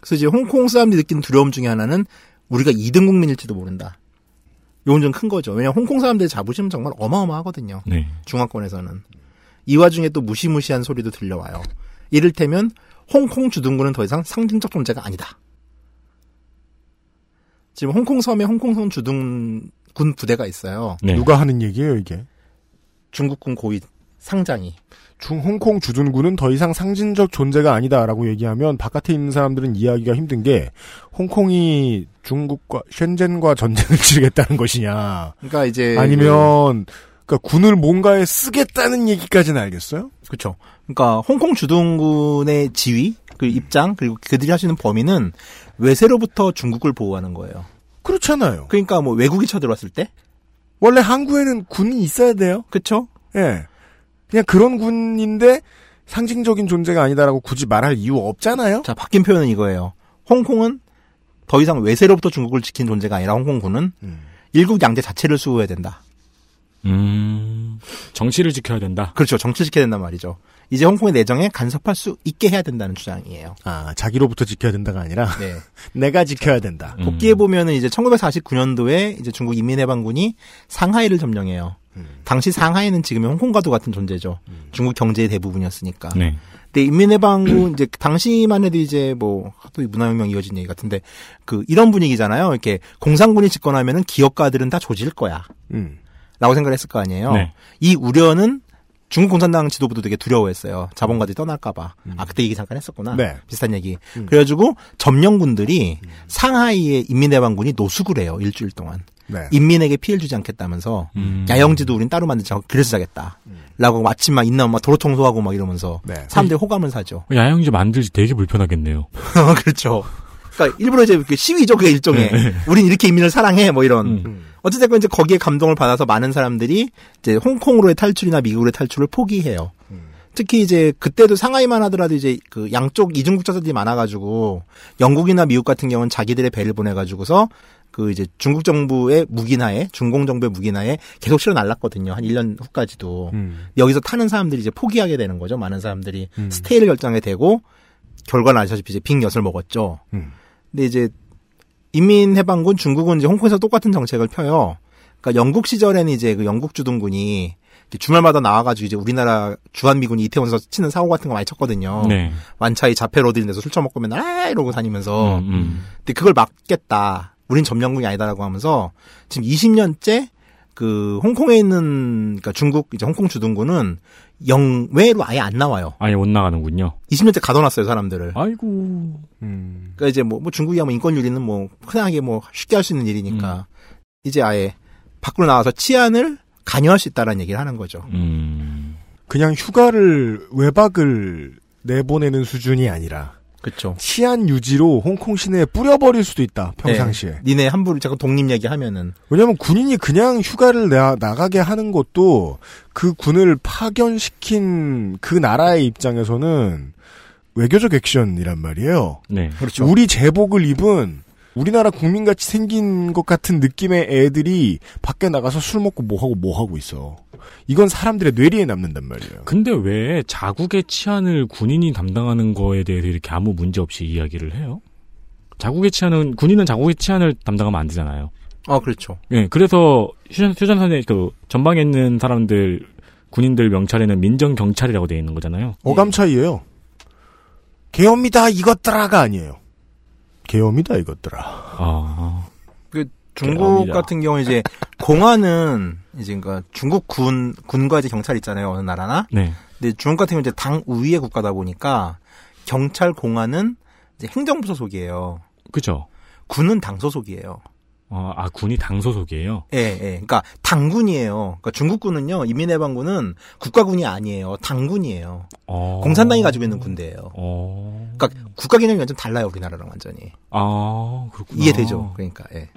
Speaker 3: 그래서 이제 홍콩 사람들이 느끼는 두려움 중에 하나는 우리가 2등 국민일지도 모른다. 요건 좀 큰 거죠. 왜냐하면 홍콩 사람들의 자부심은 정말 어마어마하거든요.
Speaker 4: 네.
Speaker 3: 중화권에서는. 이 와중에 또 무시무시한 소리도 들려와요. 이를테면 홍콩 주둔군은 더 이상 상징적 존재가 아니다. 지금 홍콩 섬에 홍콩 섬 주둔군 부대가 있어요.
Speaker 2: 누가 하는 얘기예요 이게?
Speaker 3: 중국군 고위 상장이.
Speaker 2: 중 홍콩 주둔군은 더 이상 상징적 존재가 아니다라고 얘기하면 바깥에 있는 사람들은 이해하기가 힘든 게 홍콩이 중국과 셴젠과 전쟁을 치르겠다는 것이냐.
Speaker 3: 그러니까 이제
Speaker 2: 아니면 그러니까 군을 뭔가에 쓰겠다는 얘기까지는 알겠어요?
Speaker 3: 그렇죠. 그러니까 홍콩 주둔군의 지위, 그 입장 그리고 그들이 하시는 범위는 외세로부터 중국을 보호하는 거예요.
Speaker 2: 그렇잖아요.
Speaker 3: 그러니까 뭐 외국이 쳐들어왔을 때
Speaker 2: 원래 항구에는 군이 있어야 돼요.
Speaker 3: 그렇죠.
Speaker 2: 예. 그냥 그런 군인데 상징적인 존재가 아니다라고 굳이 말할 이유 없잖아요.
Speaker 3: 자, 바뀐 표현은 이거예요. 홍콩은 더 이상 외세로부터 중국을 지킨 존재가 아니라 홍콩군은 일국 양제 자체를 수호해야 된다.
Speaker 4: 음, 정치를 지켜야 된다.
Speaker 3: 그렇죠. 정치 지켜야 된단 말이죠. 이제 홍콩의 내정에 간섭할 수 있게 해야 된다는 주장이에요.
Speaker 2: 아, 자기로부터 지켜야 된다가 아니라
Speaker 3: 네.
Speaker 2: 내가 지켜야 된다.
Speaker 4: 음.
Speaker 3: 복귀해 보면은 이제 1949년도에 이제 중국 인민해방군이 상하이를 점령해요. 당시 상하이는 지금의 홍콩과도 같은 존재죠. 중국 경제의 대부분이었으니까.
Speaker 4: 네.
Speaker 3: 근데 인민해방군 이제 당시만 해도 이제 뭐 또 문화혁명 이어진 얘기 같은데 그 이런 분위기잖아요. 이렇게 공산군이 집권하면은 기업가들은 다 조질 거야.
Speaker 2: 음.
Speaker 3: 라고 생각을 했을 거 아니에요.
Speaker 4: 네.
Speaker 3: 이 우려는 중국 공산당 지도부도 되게 두려워했어요. 자본가들이 떠날까봐. 아 그때 얘기 잠깐 했었구나.
Speaker 2: 네.
Speaker 3: 비슷한 얘기. 그래가지고 점령군들이 상하이의 인민해방군이 노숙을 해요. 일주일 동안.
Speaker 2: 네.
Speaker 3: 인민에게 피해를 주지 않겠다면서
Speaker 4: 음.
Speaker 3: 야영지도 우린 따로 만들자 그래서 자겠다. 라고 마침 막 있나 막 도로 청소하고 막 이러면서
Speaker 2: 네.
Speaker 3: 사람들이 호감을 사죠.
Speaker 4: 야영지 만들지 되게 불편하겠네요.
Speaker 3: 그렇죠. 그러니까 일부러 이제 이렇게 시위죠 그 일종의.
Speaker 4: 네, 네.
Speaker 3: 우린 이렇게 인민을 사랑해 뭐 이런.
Speaker 4: 음.
Speaker 3: 어쨌든 이제 거기에 감동을 받아서 많은 사람들이 이제 홍콩으로의 탈출이나 미국으로의 탈출을 포기해요. 특히 이제 그때도 상하이만 하더라도 이제 그 양쪽 이중국자들이 많아가지고 영국이나 미국 같은 경우는 자기들의 배를 보내가지고서 그 이제 중국 정부의 무기나에 중공 정부의 무기나에 계속 실어 날랐거든요. 한 1년 후까지도.
Speaker 2: 음.
Speaker 3: 여기서 타는 사람들이 이제 포기하게 되는 거죠. 많은 사람들이 스테이를 결정하게 되고 결과는 아시다시피 이제 빅엿을 먹었죠.
Speaker 2: 음.
Speaker 3: 근데 이제 인민해방군 중국은 이제 홍콩에서 똑같은 정책을 펴요. 그러니까 영국 시절에는 이제 그 영국 주둔군이 주말마다 나와가지고 이제 우리나라 주한미군이 이태원에서 치는 사고 같은 거 많이 쳤거든요.
Speaker 4: 네.
Speaker 3: 완차이 자폐로 들인 데서 술 처먹고 맨날 아 이러고 다니면서.
Speaker 4: 음, 음.
Speaker 3: 근데 그걸 막겠다. 우린 점령군이 아니다라고 하면서 지금 20년째 그 홍콩에 있는 그러니까 중국 이제 홍콩 주둔군은 영외로 아예 안 나와요.
Speaker 4: 아예 못 나가는군요.
Speaker 3: 20년째 가둬놨어요 사람들을.
Speaker 4: 아이고.
Speaker 3: 그러니까 이제 뭐, 뭐 중국이야 뭐 인권 유리는 뭐 흔하게 뭐 쉽게 할 수 있는 일이니까 이제 아예 밖으로 나와서 치안을 간여할 수 있다라는 얘기를 하는 거죠.
Speaker 4: 음.
Speaker 2: 그냥 휴가를 외박을 내보내는 수준이 아니라
Speaker 3: 그렇죠.
Speaker 2: 치안 유지로 홍콩 시내에 뿌려버릴 수도 있다 평상시에.
Speaker 3: 네. 니네 함부로 자꾸 독립 얘기하면은
Speaker 2: 왜냐면 군인이 그냥 휴가를 나, 나가게 하는 것도 그 군을 파견시킨 그 나라의 입장에서는 외교적 액션이란 말이에요.
Speaker 4: 네.
Speaker 3: 그렇죠.
Speaker 2: 우리 제복을 입은 우리나라 국민같이 생긴 것 같은 느낌의 애들이 밖에 나가서 술 먹고 뭐 하고 뭐 하고 있어. 이건 사람들의 뇌리에 남는단 말이에요.
Speaker 4: 근데 왜 자국의 치안을 군인이 담당하는 거에 대해서 이렇게 아무 문제 없이 이야기를 해요? 자국의 치안은 군인은 자국의 치안을 담당하면 안 되잖아요.
Speaker 3: 어 그렇죠.
Speaker 4: 예, 그래서 휴전 휴전선에 그 전방에 있는 사람들 군인들 명찰에는 민정 경찰이라고 되어 있는 거잖아요.
Speaker 2: 어감 차이예요. 계엄이다 이것들아가 아니에요. 계엄이다 이것들아.
Speaker 4: 아.
Speaker 3: 그 중국
Speaker 2: 대박이다.
Speaker 3: 같은 경우 이제 공안은 이제 그러니까 중국 군 군과 이제 경찰 있잖아요 어느 나라나.
Speaker 4: 네.
Speaker 3: 근데 중국 같은 경우 이제 당 우위의 국가다 보니까 경찰 공안은 이제 행정부 소속이에요.
Speaker 4: 그죠.
Speaker 3: 군은 당 소속이에요.
Speaker 4: 어, 아 군이 당 소속이에요.
Speaker 3: 예, 예. 그러니까 당군이에요. 그러니까 중국군은요 인민해방군은 국가군이 아니에요. 당군이에요.
Speaker 4: 어.
Speaker 3: 공산당이 가지고 있는 군대예요.
Speaker 4: 어.
Speaker 3: 그러니까 국가 개념이 완전 달라요 우리나라랑 완전히.
Speaker 4: 아 그렇구나.
Speaker 3: 이해되죠. 그러니까 예.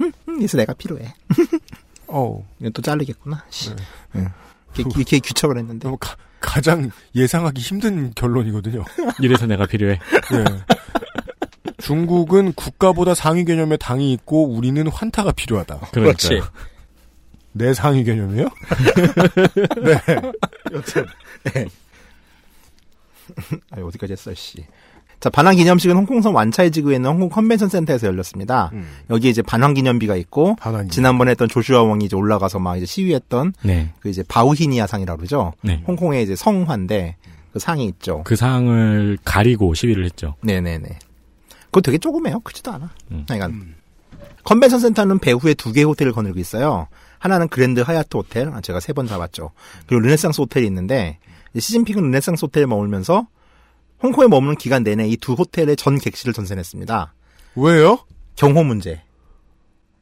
Speaker 3: 음, 음, 그래서 내가 필요해.
Speaker 2: 어.
Speaker 3: 또 자르겠구나. 씨. 응. 이렇게, 이렇게 규척을 했는데.
Speaker 2: 가, 가장 예상하기 힘든 결론이거든요.
Speaker 4: 이래서 내가 필요해.
Speaker 2: 예. 중국은 국가보다 상위 개념의 당이 있고 우리는 환타가 필요하다.
Speaker 3: 그렇지.
Speaker 2: 내 상위 개념이요? 네.
Speaker 3: 여튼. 네. 아, 어디까지 했어, 씨. 자, 반환 기념식은 홍콩성 완차이 지구에 있는 홍콩 컨벤션 센터에서 열렸습니다.
Speaker 2: 음.
Speaker 3: 여기 이제 반환 기념비가 있고 지난번에 했던 조슈아 왕이 이제 올라가서 막 이제 시위했던
Speaker 4: 네.
Speaker 3: 그 이제 바우히니아 상이라고 그러죠.
Speaker 4: 네.
Speaker 3: 홍콩의 이제 성화인데 그 상이 있죠.
Speaker 4: 그 상을 가리고 시위를 했죠.
Speaker 3: 네 네 네. 그거 되게 조그매요. 크지도 않아.
Speaker 4: 음.
Speaker 3: 하여간. 컨벤션 센터는 배후에 두 개의 호텔을 거느리고 있어요. 하나는 그랜드 하얏트 호텔, 아, 제가 세번 잡았죠. 그리고 르네상스 호텔이 있는데, 시진핑은 르네상스 호텔에 머물면서 홍콩에 머무는 기간 내내 이 두 호텔의 전 객실을 전세냈습니다.
Speaker 2: 왜요?
Speaker 3: 경호 문제.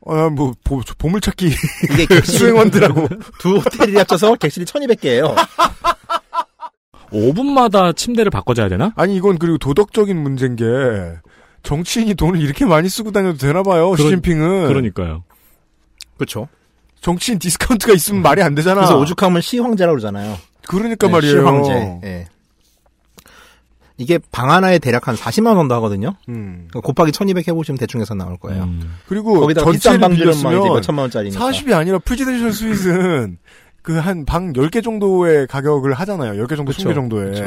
Speaker 2: 아, 뭐, 보, 보물찾기.
Speaker 3: 이게 객실
Speaker 2: 수행원들하고.
Speaker 3: 두 호텔이 합쳐서 객실이 1200개예요.
Speaker 4: 5분마다 침대를 바꿔줘야 되나?
Speaker 2: 아니, 이건 그리고 도덕적인 문제인 게, 정치인이 돈을 이렇게 많이 쓰고 다녀도 되나 봐요,
Speaker 4: 그러-
Speaker 2: 시진핑은.
Speaker 4: 그러니까요.
Speaker 3: 그렇죠.
Speaker 2: 정치인 디스카운트가 있으면 말이 안 되잖아.
Speaker 3: 그래서 오죽하면 시황제라고 그러잖아요.
Speaker 2: 그러니까
Speaker 3: 네,
Speaker 2: 말이에요.
Speaker 3: 시황제. 예. 이게 방 하나에 대략 한 40만 원도 하거든요.
Speaker 2: 음.
Speaker 3: 그러니까 곱하기 1200 해보시면 대충 해서 나올 거예요.
Speaker 2: 그리고
Speaker 3: 거기다가 비싼
Speaker 2: 전체를
Speaker 3: 방들은 막 이제 몇천만 원짜리니까.
Speaker 2: 40이 아니라 presidential suite은 그 한 방 10개 정도의 가격을 하잖아요. 10개 정도,
Speaker 3: 그쵸,
Speaker 2: 20개 정도에.
Speaker 3: 그쵸.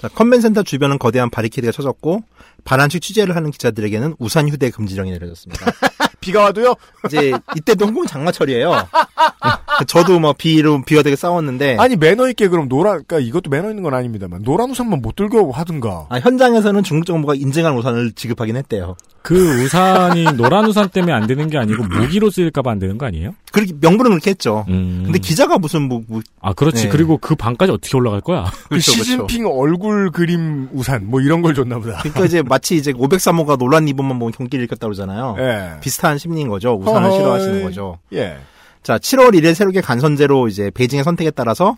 Speaker 3: 자, 컨벤션 센터 주변은 거대한 바리케이드가 쳐졌고 반환식 취재를 하는 기자들에게는 우산 휴대 금지령이 내려졌습니다.
Speaker 2: 비가 와도요?
Speaker 3: 이제 이때도 홍콩 장마철이에요. 저도 뭐 비로 비와 되게 싸웠는데
Speaker 2: 아니 매너 있게 그럼 노란 그러니까 이것도 매너 있는 건 아닙니다만 노란 우산만 못 들고 하든가.
Speaker 3: 아, 현장에서는 중국 정부가 인증한 우산을 지급하긴 했대요.
Speaker 4: 그 우산이 노란 우산 때문에 안 되는 게 아니고 무기로 쓰일까봐 안 되는 거 아니에요?
Speaker 3: 그렇게 명분은 그렇게 했죠.
Speaker 4: 음.
Speaker 3: 근데 기자가 무슨 뭐, 뭐
Speaker 4: 아 그렇지.
Speaker 3: 네.
Speaker 4: 그리고 그 방까지 어떻게 올라갈 거야?
Speaker 2: 그
Speaker 3: 그렇죠,
Speaker 2: 시진핑 얼굴 그림 우산 뭐 이런 걸 줬나 보다.
Speaker 3: 그러니까 이제 마치 이제 503호가 논란 입으면 보면 경기를 일으켰다 그러잖아요.
Speaker 2: 예.
Speaker 3: 비슷한 심리인 거죠. 우산을
Speaker 2: 허허이.
Speaker 3: 싫어하시는 거죠.
Speaker 2: 예.
Speaker 3: 자, 7월 1일 새롭게 간선제로 이제 베이징의 선택에 따라서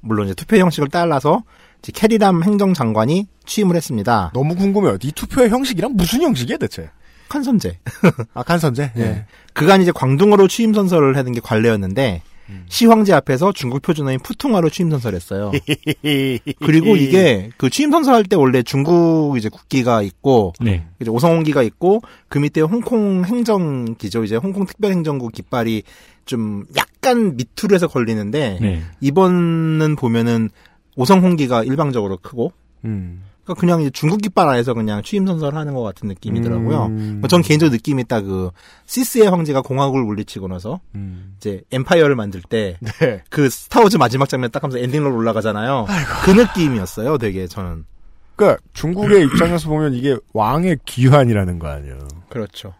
Speaker 3: 물론 이제 투표 형식을 따라서 이제 캐리람 행정장관이 취임을 했습니다.
Speaker 2: 너무 궁금해요. 이 투표의 형식이랑 무슨 형식이야 대체?
Speaker 3: 간선제.
Speaker 2: 아 간선제. 예.
Speaker 3: 네. 그간 이제 광둥어로 취임 선서를 하는 게 관례였는데
Speaker 2: 음.
Speaker 3: 시황제 앞에서 중국 표준어인 푸퉁화로 취임 선서를 했어요. 그리고 이게 그 취임 선서할 때 원래 중국 이제 국기가 있고
Speaker 4: 네.
Speaker 3: 이제 오성홍기가 있고 그 밑에 홍콩 행정기죠. 이제 홍콩 특별행정구 깃발이 좀 약간 밑으로 해서 걸리는데
Speaker 4: 네.
Speaker 3: 이번은 보면은 오성 홍기가 일방적으로 크고
Speaker 2: 음.
Speaker 3: 그러니까 그냥 중국 깃발 아래서 그냥 취임 선서를 하는 것 같은 느낌이더라고요.
Speaker 2: 음.
Speaker 3: 뭐 전 개인적으로 느낌이 딱 그 시스의 황제가 공화국을 물리치고 나서
Speaker 2: 음.
Speaker 3: 이제 empire를 만들 때
Speaker 2: 네.
Speaker 3: 그 스타워즈 마지막 장면 딱 하면서 엔딩으로 올라가잖아요. 그 느낌이었어요. 되게 저는.
Speaker 2: 그러니까 중국의 입장에서 보면 이게 왕의 귀환이라는 거 아니에요.
Speaker 3: 그렇죠.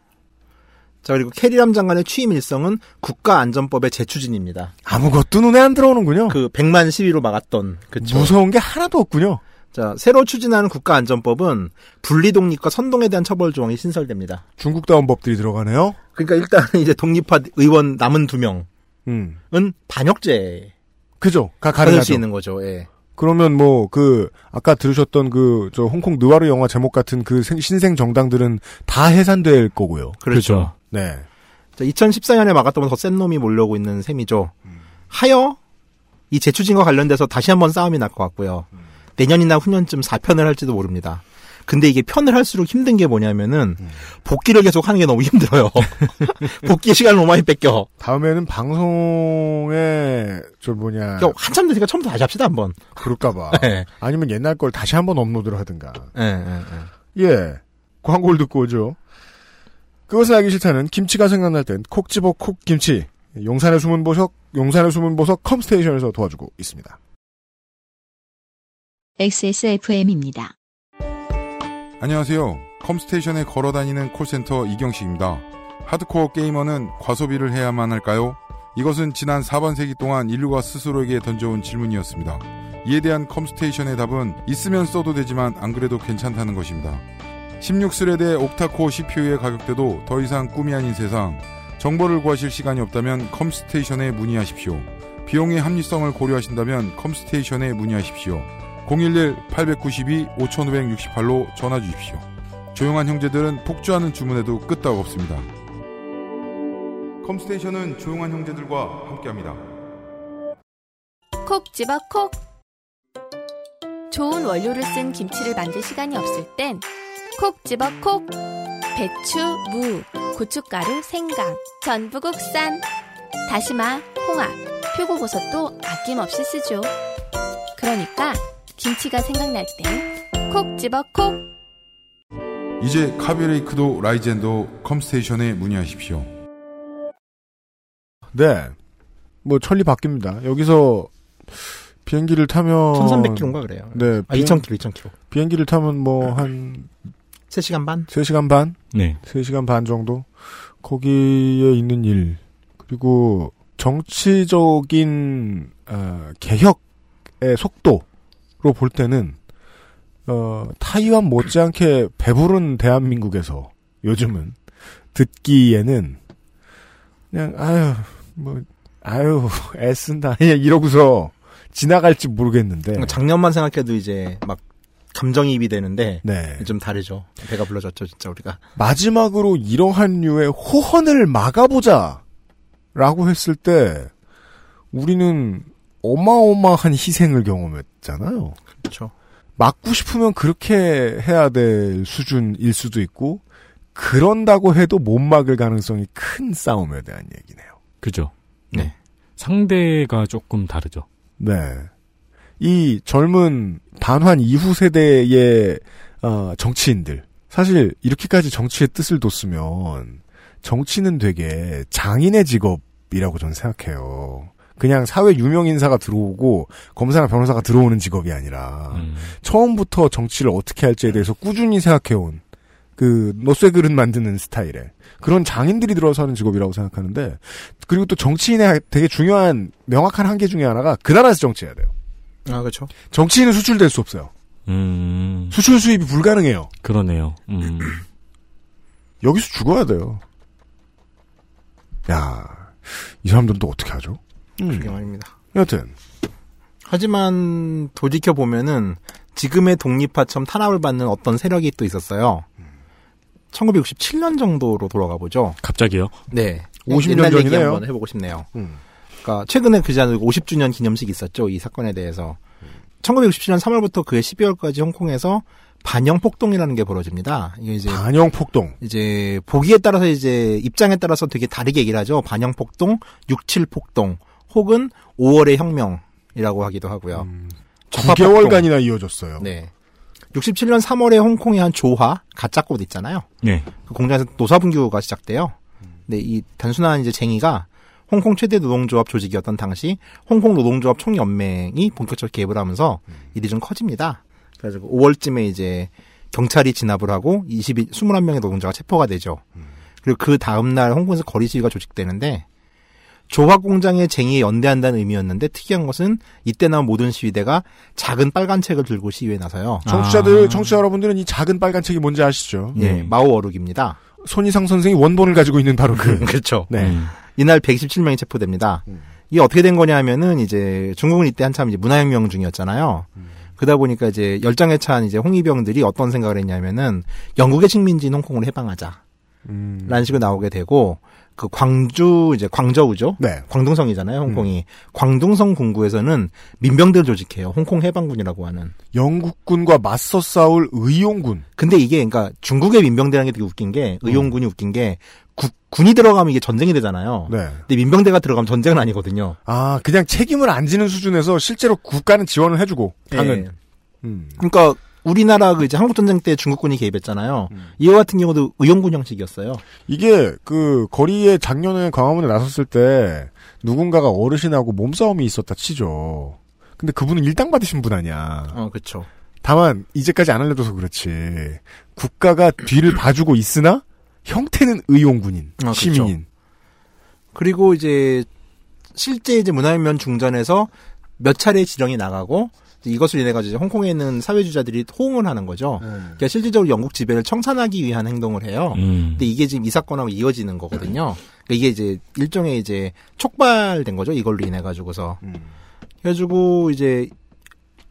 Speaker 3: 자 그리고 캐리람 장관의 취임 일성은 국가안전법의 재추진입니다.
Speaker 2: 아무것도 눈에 안 들어오는군요.
Speaker 3: 그 100만 시위로 막았던 그쵸.
Speaker 2: 무서운 게 하나도 없군요.
Speaker 3: 자 새로 추진하는 국가안전법은 분리독립과 선동에 대한 처벌 조항이 신설됩니다.
Speaker 2: 중국다운 법들이 들어가네요.
Speaker 3: 그러니까 일단 이제 독립파 의원 남은 두 명은
Speaker 2: 음.
Speaker 3: 반역죄
Speaker 2: 그죠. 가
Speaker 3: 받을
Speaker 2: 가능하죠.
Speaker 3: 수 있는 거죠. 예.
Speaker 2: 그러면 뭐 그 아까 들으셨던 그 저 홍콩 느와르 영화 제목 같은 그 생- 신생 정당들은 다 해산될 거고요.
Speaker 3: 그렇죠.
Speaker 2: 네.
Speaker 3: 자, 2014년에 막았던 더 센 놈이 몰려오고 있는 셈이죠. 하여 이 재추진과 관련돼서 다시 한번 싸움이 날 것 같고요. 내년이나 후년쯤 4편을 할지도 모릅니다. 근데 이게 편을 할수록 힘든 게 뭐냐면은 복귀를 계속 하는 게 너무 힘들어요. 복귀 시간을 너무 많이 뺏겨.
Speaker 2: 다음에는 방송에 저 뭐냐
Speaker 3: 그러니까 한참 되니까 처음부터 다시 합시다 한번.
Speaker 2: 그럴까봐.
Speaker 3: 네.
Speaker 2: 아니면 옛날 걸 다시 한번 업로드를 하든가.
Speaker 3: 예, 예, 예.
Speaker 2: 예. 광고를 듣고 오죠. 그것을 알기 싫다는 김치가 생각날 땐 콕 집어 콕 김치. 용산의 숨은 보석, 용산의 숨은 보석 컴스테이션에서 도와주고 있습니다.
Speaker 1: XSFM입니다.
Speaker 17: 안녕하세요. 컴스테이션에 걸어다니는 콜센터 이경식입니다. 하드코어 게이머는 과소비를 해야만 할까요? 이것은 지난 4반세기 동안 인류가 스스로에게 던져온 질문이었습니다. 이에 대한 컴스테이션의 답은 있으면 써도 되지만 안 그래도 괜찮다는 것입니다. 16 thread의 octa-core CPU의 가격대도 더 이상 꿈이 아닌 세상. 정보를 구하실 시간이 없다면 컴스테이션에 문의하십시오. 비용의 합리성을 고려하신다면 컴스테이션에 문의하십시오. 011-892-5568로 전화 주십시오. 조용한 형제들은 폭주하는 주문에도 끄떡 없습니다. 컴스테이션은 조용한 형제들과 함께합니다.
Speaker 9: 콕 집어 콕. 좋은 원료를 쓴 김치를 만들 시간이 없을 땐 콕 집어 콕. 배추, 무, 고춧가루, 생강, 전부 국산. 다시마, 홍합, 표고버섯도 아낌없이 쓰죠. 그러니까 김치가 생각날 땐 콕 집어 콕.
Speaker 17: 이제 카비레이크도 라이젠도 컴스테이션에 문의하십시오.
Speaker 2: 네. 뭐 천리 바뀝니다. 여기서 비행기를 타면
Speaker 3: 1300km인가 그래요.
Speaker 2: 네.
Speaker 3: 아, 2000km, 2000km.
Speaker 2: 비행기를 타면 뭐 한
Speaker 3: 3시간 반?
Speaker 2: 3시간 반?
Speaker 4: 네.
Speaker 2: 3시간 반 정도? 거기에 있는 일. 그리고 정치적인 어, 개혁의 속도로 볼 때는 어, 타이완 못지않게 배부른 대한민국에서 요즘은 듣기에는 그냥 아유 뭐 아유 애쓴다 그냥 이러고서 지나갈지 모르겠는데
Speaker 3: 그러니까 작년만 생각해도 이제 막 감정이입이 되는데
Speaker 2: 네.
Speaker 3: 좀 다르죠. 배가 불러졌죠, 진짜 우리가.
Speaker 2: 마지막으로 이러한 류의 호헌을 막아보자 라고 했을 때 우리는 어마어마한 희생을 경험했잖아요.
Speaker 3: 그렇죠.
Speaker 2: 막고 싶으면 그렇게 해야 될 수준일 수도 있고 그런다고 해도 못 막을 가능성이 큰 싸움에 대한 얘기네요.
Speaker 4: 그죠.
Speaker 3: 네.
Speaker 4: 상대가 조금 다르죠.
Speaker 2: 네. 이 젊은 반환 이후 세대의 어, 정치인들 사실 이렇게까지 정치의 뜻을 뒀으면 정치는 되게 장인의 직업이라고 저는 생각해요. 그냥 사회 유명 인사가 들어오고 검사나 변호사가 들어오는 직업이 아니라
Speaker 4: 음.
Speaker 2: 처음부터 정치를 어떻게 할지에 대해서 꾸준히 생각해온 그 노쇠 그릇 만드는 스타일의 그런 장인들이 들어서 하는 직업이라고 생각하는데 그리고 또 정치인의 되게 중요한 명확한 한계 중에 하나가 그 나라에서 정치해야 돼요.
Speaker 3: 아, 그렇죠.
Speaker 2: 정치인은 수출될 수 없어요.
Speaker 4: 음.
Speaker 2: 수출 수입이 불가능해요.
Speaker 4: 그러네요. 음.
Speaker 2: 여기서 죽어야 돼요. 야, 이 사람들은 또 어떻게 하죠?
Speaker 3: 그게 말입니다.
Speaker 2: 여튼
Speaker 3: 하지만 돌이켜 보면은 지금의 독립파처럼 탄압을 받는 어떤 세력이 또 있었어요. 1967년 정도로 돌아가 보죠.
Speaker 4: 갑자기요?
Speaker 3: 네.
Speaker 2: 50년
Speaker 3: 옛날 얘기
Speaker 2: 전이네요.
Speaker 3: 한번 해보고 싶네요.
Speaker 2: 음.
Speaker 3: 그러니까 최근에 그지 않고 50주년 기념식 있었죠. 이 사건에 대해서. 1967년 3월부터 그해 12월까지 홍콩에서 반영 폭동이라는 게 벌어집니다. 이게 이제
Speaker 2: 반영 폭동.
Speaker 3: 이제 보기에 따라서 이제 입장에 따라서 되게 다르게 얘기를 하죠. 반영 폭동, 67 폭동, 혹은 5월의 혁명이라고 하기도 하고요. 폭동.
Speaker 2: 9개월간이나 이어졌어요.
Speaker 3: 네. 67년 3월에 홍콩의 한 조화 가짜꽃 있잖아요.
Speaker 4: 네.
Speaker 3: 그 공장에서 노사분규가 시작돼요. 근데 이 단순한 이제 쟁의가 홍콩 최대 노동조합 조직이었던 당시 홍콩 노동조합 총연맹이 본격적으로 개입을 하면서 일이 좀 커집니다. 그래서 5월쯤에 이제 경찰이 진압을 하고 20일 21명의 노동자가 체포가 되죠. 그리고 그 다음 날 홍콩에서 거리 시위가 조직되는데 조합 공장의 쟁의에 연대한다는 의미였는데 특이한 것은 이때 나온 모든 시위대가 작은 빨간 책을 들고 시위에 나서요.
Speaker 2: 청취자들, 청취자 여러분들은 이 작은 빨간 책이 뭔지 아시죠?
Speaker 3: 예, 마오 어룩입니다.
Speaker 2: 손희상 선생이 원본을 가지고 있는 바로 그.
Speaker 3: 그렇죠.
Speaker 2: 네.
Speaker 3: 이날 127명이 체포됩니다. 이게 어떻게 된 거냐 하면은 이제 중국은 이때 한참 이제 문화혁명 중이었잖아요. 그러다 보니까 이제 열정에 찬 이제 홍위병들이 어떤 생각을 했냐면은 영국의 식민지인 홍콩을 해방하자. 라는 식으로 나오게 되고 그 광주 이제 광저우죠.
Speaker 2: 네.
Speaker 3: 광둥성이잖아요, 홍콩이. 광둥성 군구에서는 민병대를 조직해요. 홍콩 해방군이라고 하는.
Speaker 2: 영국군과 맞서 싸울 의용군.
Speaker 3: 근데 이게 그러니까 중국의 민병대라는 게 되게 웃긴 게 의용군이 웃긴 게 국- 군이 들어가면 이게 전쟁이 되잖아요.
Speaker 2: 네.
Speaker 3: 근데 민병대가 들어가면 전쟁은 아니거든요.
Speaker 2: 아, 그냥 책임을 안 지는 수준에서 실제로 국가는 지원을 해주고, 당은.
Speaker 3: 예.
Speaker 2: 음.
Speaker 3: 그러니까 우리나라 그 이제 한국 전쟁 때 중국군이 개입했잖아요. 이와 같은 경우도 의용군 형식이었어요.
Speaker 2: 이게, 그, 거리에 작년에 광화문에 나섰을 때, 누군가가 어르신하고 몸싸움이 있었다 치죠. 근데 그분은 일당 받으신 분 아니야.
Speaker 3: 어, 그렇죠.
Speaker 2: 다만, 이제까지 안 알려줘서 그렇지. 국가가 뒤를 봐주고 있으나, 형태는 의용군인,
Speaker 3: 아.
Speaker 2: 시민인.
Speaker 3: 그리고 이제 실제 이제 문화혁명 중전에서 몇 차례 지령이 나가고 이것을 인해 가지고 홍콩에 있는 사회주의자들이 호응을 하는 거죠. 그러니까 실질적으로 영국 지배를 청산하기 위한 행동을 해요.
Speaker 4: 음.
Speaker 3: 근데 이게 지금 이 사건하고 이어지는 거거든요. 그러니까 이게 이제 일종의 이제 촉발된 거죠. 이걸로 인해 가지고서. 그래가지고 이제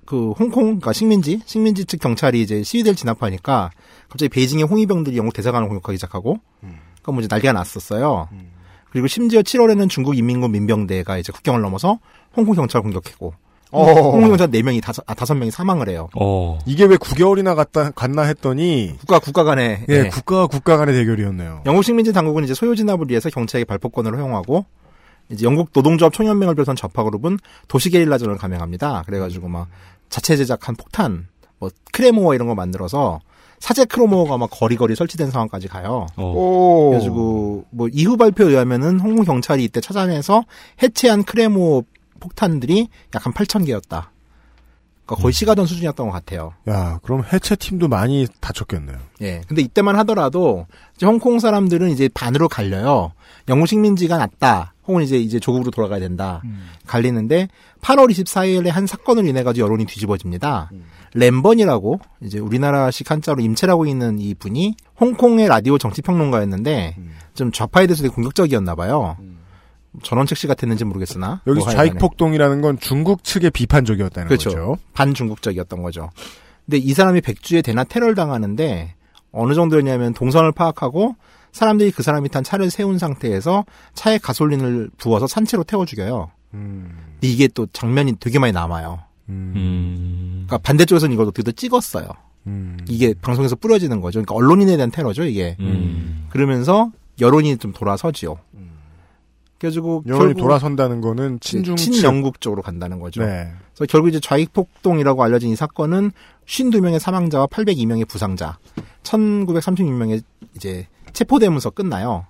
Speaker 3: 그 홍콩, 그러니까 식민지, 식민지 측 경찰이 이제 시위대를 진압하니까 갑자기 베이징의 홍위병들이 영국 대사관을 공격하기 시작하고, 그러니까 뭐 이제 난리가 났었어요. 그리고 심지어 7월에는 중국 인민군 민병대가 이제 국경을 넘어서 홍콩 경찰 공격했고,
Speaker 2: 어.
Speaker 3: 홍콩 경찰 4명이 다섯, 아, 5명이 사망을 해요.
Speaker 4: 어.
Speaker 2: 이게 왜 9개월이나 갔다, 갔나 했더니,
Speaker 3: 국가, 국가 간의,
Speaker 2: 예,
Speaker 3: 네.
Speaker 2: 국가와 국가 간의 대결이었네요.
Speaker 3: 영국 식민지 당국은 이제 소요 진압을 위해서 경찰에게 발포권을 허용하고 이제 영국 노동조합 총연맹을 비롯한 좌파 그룹은 도시 게릴라전을 감행합니다. 그래가지고 막 자체 제작한 폭탄, 뭐 크레모어 이런 거 만들어서 사제 크로모어가 막 거리거리 설치된 상황까지 가요.
Speaker 2: 오.
Speaker 3: 그래가지고 뭐 이후 발표에 의하면은 홍콩 경찰이 이때 찾아내서 해체한 크레모 폭탄들이 약 한 8천 개였다. 그러니까 거의 시가던 수준이었던 것 같아요.
Speaker 2: 야, 그럼 해체 팀도 많이 다쳤겠네요.
Speaker 3: 예. 근데 이때만 하더라도 이제 홍콩 사람들은 이제 반으로 갈려요. 영국 식민지가 낫다. 혹은 이제 이제 조국으로 돌아가야 된다. 갈리는데 8월 24일에 한 사건을 인해 가지고 여론이 뒤집어집니다. 램번이라고 이제 우리나라식 한자로 임채라고 있는 이 분이 홍콩의 라디오 정치 평론가였는데 좀 좌파에 대해서 되게 공격적이었나 봐요. 전원책 씨 같았는지 모르겠으나
Speaker 2: 여기서
Speaker 3: 뭐 하여간에.
Speaker 2: 좌익 폭동이라는 건 중국 측에 비판적이었다는
Speaker 3: 그렇죠.
Speaker 2: 거죠.
Speaker 3: 반중국적이었던 거죠. 근데 이 사람이 백주에 대낮 테러를 당하는데 어느 정도였냐면 동선을 파악하고 사람들이 그 사람이 탄 차를 세운 상태에서 차에 가솔린을 부어서 산채로 태워 죽여요.
Speaker 2: 음.
Speaker 3: 근데 이게 또 장면이 되게 많이 남아요.
Speaker 4: 음.
Speaker 3: 그러니까 반대쪽에서는 이걸 어떻게 또 찍었어요.
Speaker 2: 음.
Speaker 3: 이게 방송에서 뿌려지는 거죠. 그러니까 언론인에 대한 테러죠, 이게.
Speaker 4: 음.
Speaker 3: 그러면서 여론이 좀 돌아서지요. 그래가지고 결국
Speaker 2: 돌아선다는 거는 친중 측.
Speaker 3: 친영국 쪽으로 간다는 거죠.
Speaker 2: 네.
Speaker 3: 그래서 결국 이제 좌익 폭동이라고 알려진 이 사건은 52명의 사망자와 802명의 부상자, 1936명의 이제 체포되면서 끝나요.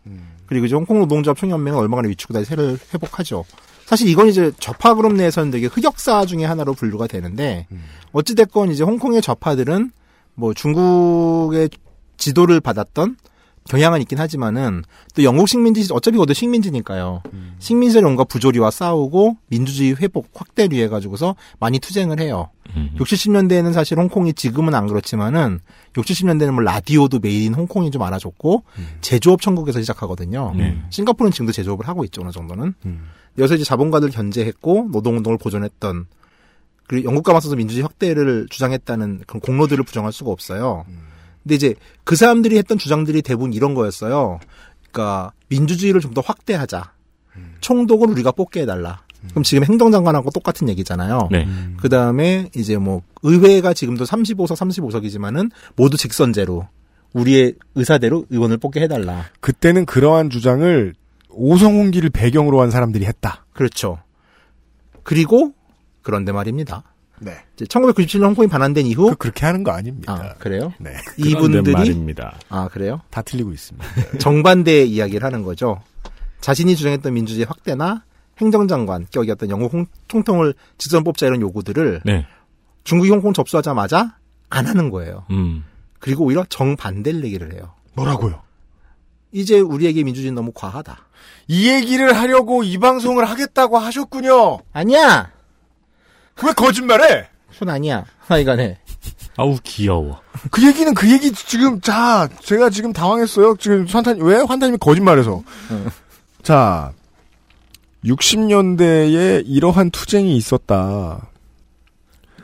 Speaker 3: 그리고 이제 홍콩 노동조합 총연맹은 얼마 만에 위축 다시 세를 회복하죠. 사실 이건 이제 좌파 그룹 내에서는 되게 흑역사 중에 하나로 분류가 되는데 어찌 됐건 이제 홍콩의 좌파들은 뭐 중국의 지도를 받았던 경향은 있긴 하지만은 또 영국 식민지 어차피 그것도 식민지니까요. 식민지를 온갖 부조리와 싸우고 민주주의 회복 확대를 위해 가지고서 많이 투쟁을 해요. 60, 70년대에는 사실 홍콩이 지금은 안 그렇지만은 60, 70년대는 뭐 라디오도 made in 홍콩이 좀 알아줬고 제조업 천국에서 시작하거든요.
Speaker 4: 네.
Speaker 3: 싱가포르는 지금도 제조업을 하고 있죠 어느 정도는. 여기서 이제 자본가들 견제했고 노동운동을 보존했던 그리고 영국과 맞서서 민주주의 확대를 주장했다는 그런 공로들을 부정할 수가 없어요. 근데 이제 그 사람들이 했던 주장들이 대부분 이런 거였어요. 그러니까 민주주의를 좀 더 확대하자. 총독을 우리가 뽑게 해달라. 그럼 지금 행정장관하고 똑같은 얘기잖아요.
Speaker 4: 네.
Speaker 3: 그 다음에 이제 뭐 의회가 지금도 35석, 35석이지만은 모두 직선제로 우리의 의사대로 의원을 뽑게 해달라.
Speaker 2: 그때는 그러한 주장을 오성홍기를 배경으로 한 사람들이 했다.
Speaker 3: 그렇죠. 그리고 그런데 말입니다.
Speaker 2: 네.
Speaker 3: 이제 1997년 홍콩이 반환된 이후
Speaker 2: 그 렇게 하는 거 아닙니다.
Speaker 3: 아, 그래요?
Speaker 2: 네.
Speaker 3: 이분들이
Speaker 4: 말입니다.
Speaker 3: 아 그래요?
Speaker 2: 다 틀리고 있습니다.
Speaker 3: 정반대의 이야기를 하는 거죠. 자신이 주장했던 민주주의 확대나 행정장관 격이었던 영국 홍- 총통을 직선 뽑자 이런 요구들을
Speaker 4: 네.
Speaker 3: 중국이 홍콩 접수하자마자 안 하는 거예요.
Speaker 4: 음.
Speaker 3: 그리고 오히려 정반대를 얘기를 해요.
Speaker 2: 뭐라고요?
Speaker 3: 이제 우리에게 민주주의는 너무 과하다.
Speaker 2: 이 얘기를 하려고 이 방송을 하겠다고 하셨군요.
Speaker 3: 아니야.
Speaker 2: 왜 거짓말해?
Speaker 3: 손 아니야. 하여간에.
Speaker 4: 아우 귀여워.
Speaker 2: 그 얘기는 그 얘기 지금 자 제가 지금 당황했어요. 지금 환타님 왜 환타님이 거짓말해서 자 60년대에 이러한 투쟁이 있었다.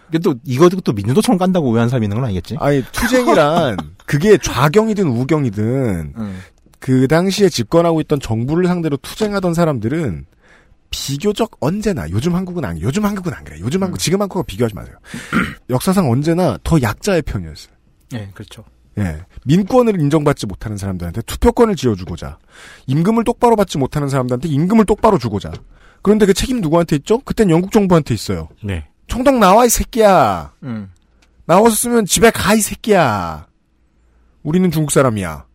Speaker 3: 이게 또 이것도 또 민주노총 깐다고 오해한 사람이 있는 건 아니겠지?
Speaker 2: 아니 투쟁이란 그게 좌경이든 우경이든 그 당시에 집권하고 있던 정부를 상대로 투쟁하던 사람들은 비교적 언제나 요즘 한국은 아니 요즘 한국은 안 그래. 요즘 한국 지금 한국과 비교하지 마세요. 역사상 언제나 더 약자의 편이었어요.
Speaker 3: 네, 그렇죠.
Speaker 2: 예. 민권을 인정받지 못하는 사람들한테 투표권을 지어주고자, 임금을 똑바로 받지 못하는 사람들한테 임금을 똑바로 주고자. 그런데 그 책임 누구한테 있죠? 그땐 영국 정부한테 있어요.
Speaker 4: 네.
Speaker 2: 총독 나와 이 새끼야.
Speaker 3: 음.
Speaker 2: 나와서 쓰면 집에 가 이 새끼야. 우리는 중국 사람이야.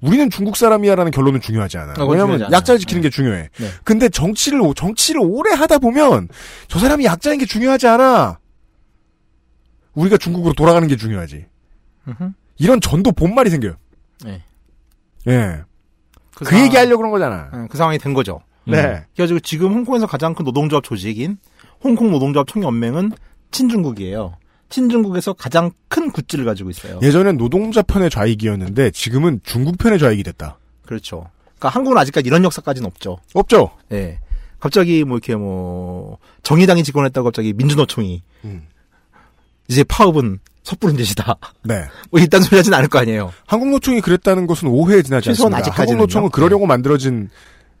Speaker 2: 우리는 중국 사람이야라는 결론은 중요하지 않아.
Speaker 3: 아,
Speaker 2: 왜냐하면
Speaker 3: 않아요.
Speaker 2: 약자를 지키는 게 중요해.
Speaker 3: 네.
Speaker 2: 근데 정치를 오- 정치를 오래 하다 보면 저 사람이 약자인 게 중요하지 않아. 우리가 중국으로 돌아가는 게 중요하지.
Speaker 3: 음흠.
Speaker 2: 이런 전도 본말이 생겨요.
Speaker 3: 네.
Speaker 2: 예. 그,
Speaker 3: 상황-
Speaker 2: 얘기 하려고 그런 거잖아.
Speaker 3: 네, 그 상황이 된 거죠.
Speaker 2: 네.
Speaker 3: 그래가지고 지금 홍콩에서 가장 큰 노동조합 조직인 홍콩 노동조합 총연맹은 친중국이에요. 친중국에서 가장 큰 굿즈를 가지고 있어요.
Speaker 2: 예전엔 노동자 편의 좌익이었는데 지금은 중국 편의 좌익이 됐다.
Speaker 3: 그렇죠. 그러니까 한국은 아직까지 이런 역사까지는 없죠.
Speaker 2: 없죠.
Speaker 3: 예. 갑자기 뭐 이렇게 뭐 정의당이 집권했다고 갑자기 민주노총이
Speaker 2: 음.
Speaker 3: 이제 파업은 섣부른 짓이다.
Speaker 2: 네.
Speaker 3: 뭐 이딴 소리 하진 않을 거 아니에요.
Speaker 2: 한국노총이 그랬다는 것은 오해에 지나지 않습니다.
Speaker 3: 아직까지는요.
Speaker 2: 한국노총은 그러려고 만들어진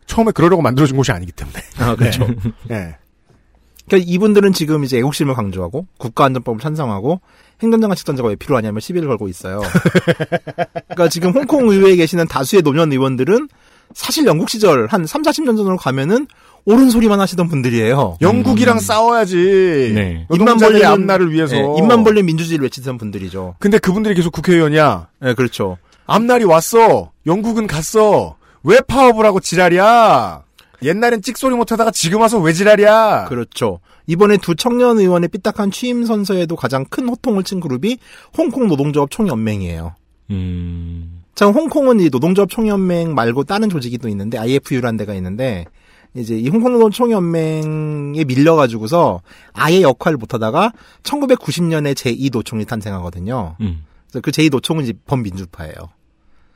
Speaker 2: 처음에 그러려고 만들어진 곳이 아니기 때문에.
Speaker 3: 아, 그렇죠.
Speaker 2: 네.
Speaker 3: 그러니까 이분들은 지금 이제 애국심을 강조하고 국가안전법을 찬성하고 행정장관 직선제가 왜 필요하냐면 시비를 걸고 있어요. 그러니까 지금 홍콩 의회에 계시는 다수의 노년 의원들은 사실 영국 시절 한 3, 40년 전으로 가면은 옳은 소리만 하시던 분들이에요.
Speaker 2: 영국이랑 싸워야지.
Speaker 4: 네.
Speaker 3: 입만 벌리는
Speaker 2: 앞날을 위해서.
Speaker 3: 네, 입만 벌린 민주주의를 외치던 분들이죠.
Speaker 2: 근데 그분들이 계속 국회의원이야.
Speaker 3: 네, 그렇죠.
Speaker 2: 앞날이 왔어. 영국은 갔어. 왜 파업을 하고 지랄이야? 옛날엔 찍소리 못하다가 지금 와서 왜 지랄이야?
Speaker 3: 그렇죠. 이번에 두 청년 의원의 삐딱한 취임 선서에도 가장 큰 호통을 친 그룹이 홍콩 노동조합 총연맹이에요.
Speaker 4: 음.
Speaker 3: 참 홍콩은 이 노동조합 총연맹 말고 다른 조직이 또 있는데 IFU라는 데가 있는데 이제 이 홍콩 노동 총연맹에 밀려가지고서 아예 역할을 못하다가 1990년에 제2 노총이 탄생하거든요.
Speaker 4: 음.
Speaker 3: 그래서 그 제2 노총은 이제 범민주파예요.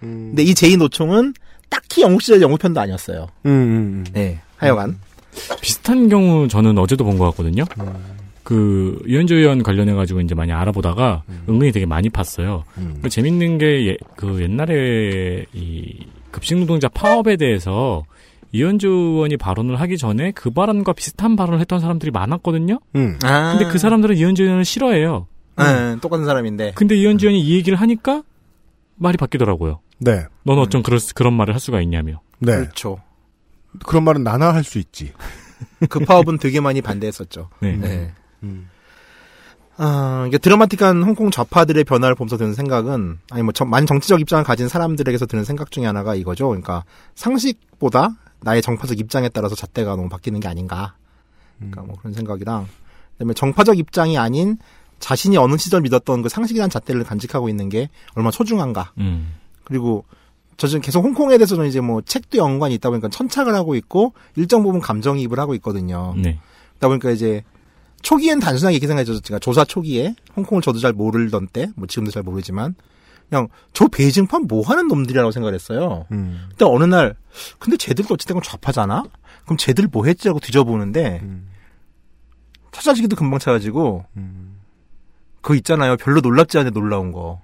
Speaker 3: 근데 이 제2 노총은 딱히 영국 시절 영국 편도 아니었어요.
Speaker 2: 음, 음, 음.
Speaker 3: 네, 하여간.
Speaker 4: 비슷한 경우 저는 어제도 본 것 같거든요. 그 유현주 의원 관련해 가지고 이제 많이 알아보다가 은근히 되게 많이 팠어요. 그 재밌는 게 그 옛날에 이 급식 노동자 파업에 대해서 이현주 의원이 발언을 하기 전에 그 발언과 비슷한 발언을 했던 사람들이 많았거든요.
Speaker 2: 음.
Speaker 3: 아.
Speaker 4: 근데 그 사람들은 이현주 의원을 싫어해요.
Speaker 3: 네, 똑같은 사람인데.
Speaker 4: 근데 이현주 의원이 이 얘기를 하니까 말이 바뀌더라고요.
Speaker 2: 네.
Speaker 4: 넌 어쩜 그럴, 수- 그런 말을 할 수가 있냐며.
Speaker 2: 네.
Speaker 3: 그렇죠.
Speaker 2: 그런 말은 나나 할 수 있지.
Speaker 3: 그 파업은 되게 많이 반대했었죠.
Speaker 4: 네.
Speaker 2: 음.
Speaker 3: 아, 이게 드라마틱한 홍콩 좌파들의 변화를 보면서 드는 생각은, 아니, 뭐, 정- 많은 정치적 입장을 가진 사람들에게서 드는 생각 중에 하나가 이거죠. 그러니까, 상식보다 나의 정파적 입장에 따라서 잣대가 너무 바뀌는 게 아닌가. 그러니까 뭐 그런 생각이랑, 그 다음에 정파적 입장이 아닌 자신이 어느 시절 믿었던 그 상식이란 잣대를 간직하고 있는 게 얼마나 소중한가.
Speaker 4: 음.
Speaker 3: 그리고 저 지금 계속 홍콩에 대해서는 이제 뭐 책도 연관이 있다 보니까 천착을 하고 있고 일정 부분 감정이입을 하고 있거든요.
Speaker 4: 네.
Speaker 3: 그러다 보니까 이제 초기엔 단순하게 이렇게 생각했죠. 제가 조사 초기에 홍콩을 저도 잘 모르던 때, 뭐 지금도 잘 모르지만 그냥 저 베이징판 뭐 하는 놈들이라고 생각을 했어요.
Speaker 2: 음.
Speaker 3: 근데 어느 날 근데 쟤들도 어쨌든 좌파잖아. 그럼 쟤들 뭐 했지라고 뒤져보는데 찾아지기도 금방 찾아지고 그거 있잖아요. 별로 놀랍지 않은데 놀라운 거.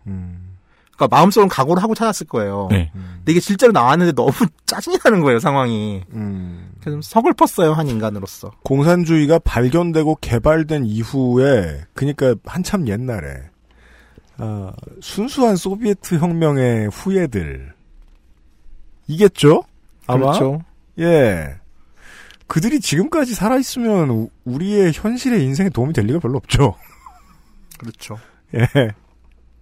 Speaker 3: 그러니까 마음속으로 각오를 하고 찾았을 거예요.
Speaker 4: 네.
Speaker 3: 근데 이게 실제로 나왔는데 너무 짜증이 나는 거예요, 상황이. 그래서 좀 서글펐어요, 한 인간으로서.
Speaker 2: 공산주의가 발견되고 개발된 이후에 그러니까 한참 옛날에 아, 순수한 소비에트 혁명의 후예들 이겠죠? 아마
Speaker 3: 그렇죠.
Speaker 2: 예. 그들이 지금까지 살아있으면 우- 우리의 현실의 인생에 도움이 될 리가 별로 없죠.
Speaker 3: 그렇죠.
Speaker 2: 예.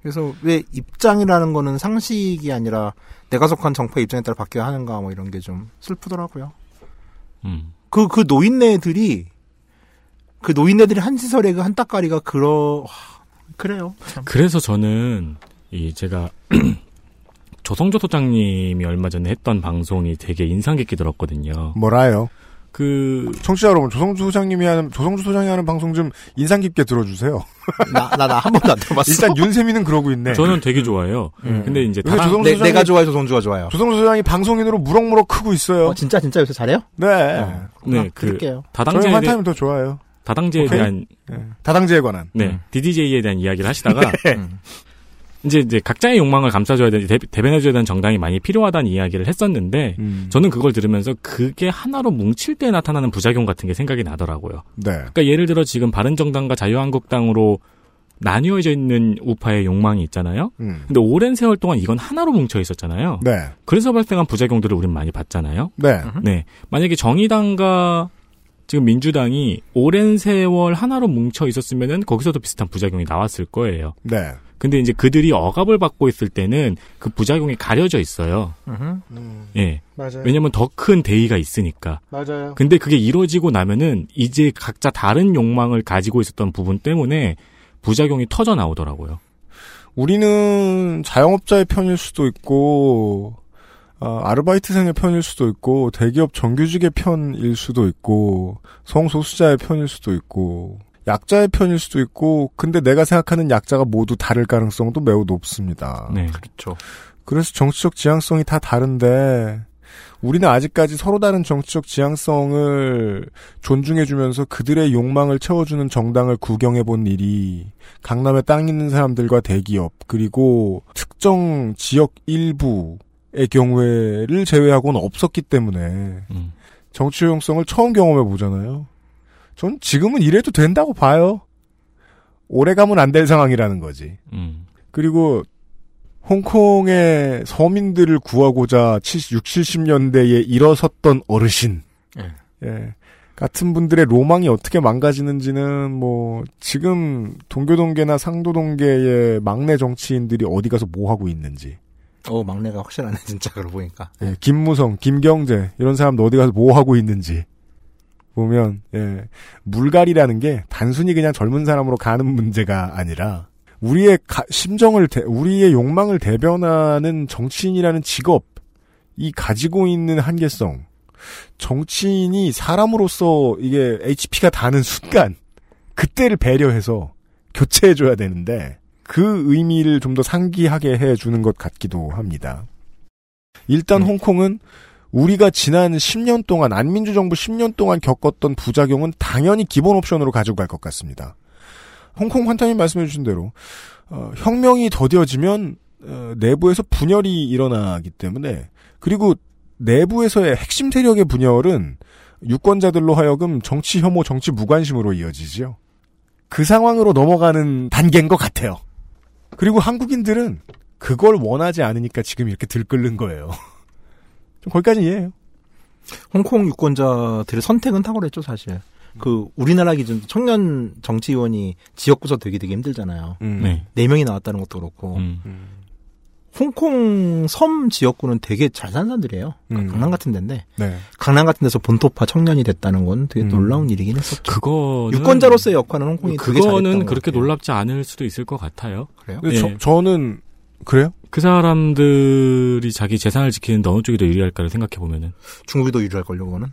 Speaker 3: 그래서 왜 입장이라는 거는 상식이 아니라 내가 속한 정파의 입장에 따라 바뀌어야 하는가 뭐 이런 게 좀 슬프더라고요.
Speaker 4: 음.
Speaker 3: 그, 그 노인네들이, 그 노인네들이 한 시설의 그 한 따까리가 그러, 하, 그래요. 참.
Speaker 4: 그래서 저는 이 제가 조성조 소장님이 얼마 전에 했던 방송이 되게 인상 깊게 들었거든요.
Speaker 2: 뭐라요?
Speaker 4: 그
Speaker 2: 청취자 여러분, 조성주 소장님이 하는, 조성주 소장이 하는 방송 좀 인상 깊게 들어주세요.
Speaker 3: 나, 나, 나 한 번도 안 들어봤어.
Speaker 2: 일단 윤세민은 그러고 있네.
Speaker 4: 저는 되게 좋아해요.
Speaker 2: 음.
Speaker 4: 근데 이제
Speaker 2: 요새
Speaker 4: 다당-
Speaker 2: 조성주
Speaker 3: 내,
Speaker 2: 소장이-
Speaker 3: 내가 좋아요, 조성주가 좋아요.
Speaker 2: 조성주 소장이 방송인으로 무럭무럭 크고 있어요.
Speaker 3: 어, 진짜, 진짜 요새 잘해요?
Speaker 2: 네.
Speaker 4: 네, 그
Speaker 3: 들을게요.
Speaker 2: 저희
Speaker 4: 다당제에
Speaker 2: 한
Speaker 4: 대해
Speaker 2: 타임 더 좋아요.
Speaker 4: 다당제에
Speaker 2: 오케이?
Speaker 4: 대한
Speaker 2: 예. 다당제에 관한.
Speaker 4: 네
Speaker 2: 음.
Speaker 4: DDJ에 대한 이야기를 하시다가
Speaker 2: 네.
Speaker 3: 음.
Speaker 4: 이제 이제 각자의 욕망을 감싸줘야 되는 대, 대변해줘야 되는 정당이 많이 필요하다는 이야기를 했었는데
Speaker 2: 음.
Speaker 4: 저는 그걸 들으면서 그게 하나로 뭉칠 때 나타나는 부작용 같은 게 생각이 나더라고요.
Speaker 2: 네.
Speaker 4: 그러니까 예를 들어 지금 바른정당과 자유한국당으로 나뉘어져 있는 우파의 욕망이 있잖아요.
Speaker 2: 음.
Speaker 4: 근데 오랜 세월 동안 이건 하나로 뭉쳐 있었잖아요.
Speaker 2: 네.
Speaker 4: 그래서 발생한 부작용들을 우리는 많이 봤잖아요.
Speaker 2: 네.
Speaker 4: 네. 만약에 정의당과 지금 민주당이 오랜 세월 하나로 뭉쳐 있었으면은 거기서도 비슷한 부작용이 나왔을 거예요.
Speaker 2: 네.
Speaker 4: 근데 이제 그들이 억압을 받고 있을 때는 그 부작용이 가려져 있어요. 예.
Speaker 2: 맞아요.
Speaker 4: 왜냐면 더 큰 대의가 있으니까.
Speaker 2: 맞아요.
Speaker 4: 근데 그게 이루어지고 나면은 이제 각자 다른 욕망을 가지고 있었던 부분 때문에 부작용이 터져 나오더라고요.
Speaker 2: 우리는 자영업자의 편일 수도 있고, 어, 아르바이트생의 편일 수도 있고, 대기업 정규직의 편일 수도 있고, 성소수자의 편일 수도 있고, 약자의 편일 수도 있고, 근데 내가 생각하는 약자가 모두 다를 가능성도 매우 높습니다.
Speaker 4: 네.
Speaker 3: 그렇죠.
Speaker 2: 그래서 정치적 지향성이 다 다른데, 우리는 아직까지 서로 다른 정치적 지향성을 존중해주면서 그들의 욕망을 채워주는 정당을 구경해본 일이 강남에 땅 있는 사람들과 대기업 그리고 특정 지역 일부의 경우에를 제외하고는 없었기 때문에
Speaker 4: 음.
Speaker 2: 정치 효용성을 처음 경험해 보잖아요. 전 지금은 이래도 된다고 봐요. 오래 가면 안 될 상황이라는 거지.
Speaker 4: 음.
Speaker 2: 그리고 홍콩의 서민들을 구하고자 70, 60, 70년대에 일어섰던 어르신.
Speaker 3: 예.
Speaker 2: 예. 같은 분들의 로망이 어떻게 망가지는지는 뭐 지금 동교동계나 상도동계의 막내 정치인들이 어디 가서 뭐 하고 있는지.
Speaker 3: 어, 막내가 확실하네, 진짜, 그러고 보니까.
Speaker 2: 예, 김무성, 김경재 이런 사람들 어디 가서 뭐 하고 있는지 보면 예, 물갈이라는 게 단순히 그냥 젊은 사람으로 가는 문제가 아니라 우리의 가- 심정을 대- 우리의 욕망을 대변하는 정치인이라는 직업 이 가지고 있는 한계성 정치인이 사람으로서 이게 HP가 다는 순간 그때를 배려해서 교체해줘야 되는데 그 의미를 좀 더 상기하게 해주는 것 같기도 합니다. 일단 홍콩은 우리가 지난 10년 동안 안민주 정부 10년 동안 겪었던 부작용은 당연히 기본 옵션으로 가지고 갈 것 같습니다. 홍콩 환타님 말씀해 주신 대로 어, 혁명이 더뎌지면 어, 내부에서 분열이 일어나기 때문에 그리고 내부에서의 핵심 세력의 분열은 유권자들로 하여금 정치 혐오, 정치 무관심으로 이어지지요. 그 상황으로 넘어가는 단계인 것 같아요. 그리고 한국인들은 그걸 원하지 않으니까 지금 이렇게 들끓는 거예요. 좀 거기까지 이해해요.
Speaker 3: 홍콩 유권자들의 선택은 탁월했죠, 사실. 그, 우리나라 기준 청년 정치의원이 지역 구서 되기 되게 힘들잖아요.
Speaker 2: 음.
Speaker 4: 네.
Speaker 3: 네 명이 나왔다는 것도 그렇고.
Speaker 4: 음.
Speaker 3: 홍콩 섬 지역구는 되게 잘 사는 사람들이에요. 그러니까
Speaker 2: 음.
Speaker 3: 강남 같은 데인데.
Speaker 2: 네.
Speaker 3: 강남 같은 데서 본토파 청년이 됐다는 건 되게
Speaker 2: 음.
Speaker 3: 놀라운 일이긴 했었죠.
Speaker 4: 그거는
Speaker 3: 유권자로서의 역할은 홍콩이 되게 잘했던
Speaker 4: 그거는
Speaker 3: 것
Speaker 4: 그렇게
Speaker 3: 같아요.
Speaker 4: 놀랍지 않을 수도 있을 것 같아요.
Speaker 3: 그래요?
Speaker 4: 예.
Speaker 2: 저, 저는 그래요?
Speaker 4: 그 사람들이 자기 재산을 지키는데 어느 쪽이 더 유리할까를 생각해 보면은
Speaker 3: 중국이 더 유리할걸요, 그거는?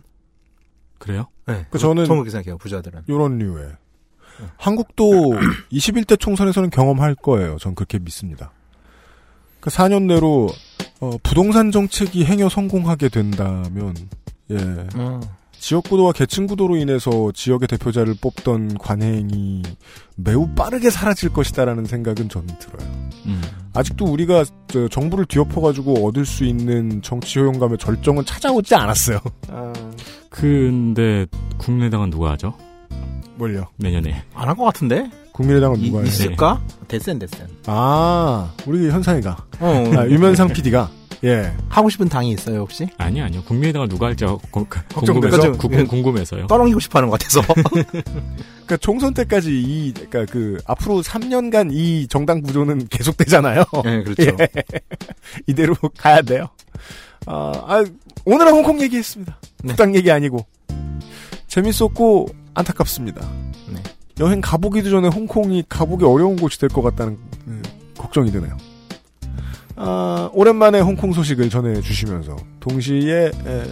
Speaker 4: 그래요?
Speaker 3: 네.
Speaker 2: 그 저는
Speaker 3: 저는 그렇게 생각해요, 부자들은.
Speaker 2: 요런 류의 한국도 21대 총선에서는 경험할 거예요. 전 그렇게 믿습니다. 그 4년 내로 어, 부동산 정책이 행여 성공하게 된다면 예.
Speaker 3: 어.
Speaker 2: 지역구도와 계층구도로 인해서 지역의 대표자를 뽑던 관행이 매우 빠르게 사라질 것이다라는 생각은 저는 들어요.
Speaker 4: 음.
Speaker 2: 아직도 우리가 저 정부를 뒤엎어가지고 얻을 수 있는 정치 효용감의 절정은 찾아오지 않았어요.
Speaker 4: 근데 국민의당은 누가 하죠?
Speaker 2: 뭘요?
Speaker 4: 내년에.
Speaker 3: 안 할 것 같은데?
Speaker 2: 국민의당은
Speaker 3: 이-
Speaker 2: 누가 해요?
Speaker 3: 있을까? 데센, 데센.
Speaker 2: 아, 우리 현상이가.
Speaker 3: 어,
Speaker 2: 아, 유면상 PD가. 예.
Speaker 3: 하고 싶은 당이 있어요 혹시?
Speaker 4: 아니요, 아니요. 국민의당을 누가 할지 어? 궁금해서, 궁금- 궁금해서요.
Speaker 3: 떠넘기고 싶어하는 것 같아서.
Speaker 2: 그러니까 총선 때까지 이 그러니까 그 앞으로 3년간 이 정당 구조는 계속되잖아요.
Speaker 3: 네, 그렇죠.
Speaker 2: 예. 이대로 가야 돼요. 아, 아, 오늘은 홍콩 얘기했습니다.
Speaker 3: 네.
Speaker 2: 국당 얘기 아니고 재밌었고 안타깝습니다.
Speaker 3: 네.
Speaker 2: 여행 가보기도 전에 홍콩이 가보기 어려운 곳이 될 것 같다는 음, 걱정이 드네요. 아, 오랜만에 홍콩 소식을 전해주시면서 동시에 에,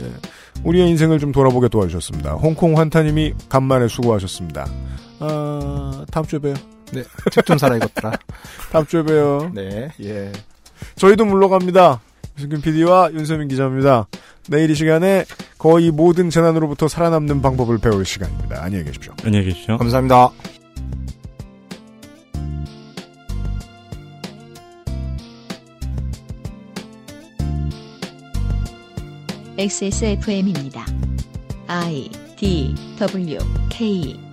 Speaker 2: 우리의 인생을 좀 돌아보게 도와주셨습니다. 홍콩 환타님이 간만에 수고하셨습니다. 아, 다음 주에 봬요.
Speaker 3: 네, 책 좀 사라 이것들아.
Speaker 2: 다음 주에 봬요.
Speaker 3: 네.
Speaker 2: 예. 저희도 물러갑니다. 유승균 PD와 윤세민 기자입니다. 내일 이 시간에 거의 모든 재난으로부터 살아남는 방법을 배울 시간입니다. 안녕히 계십시오.
Speaker 4: 안녕히 계십시오.
Speaker 3: 감사합니다.
Speaker 1: XSFM입니다. I D W K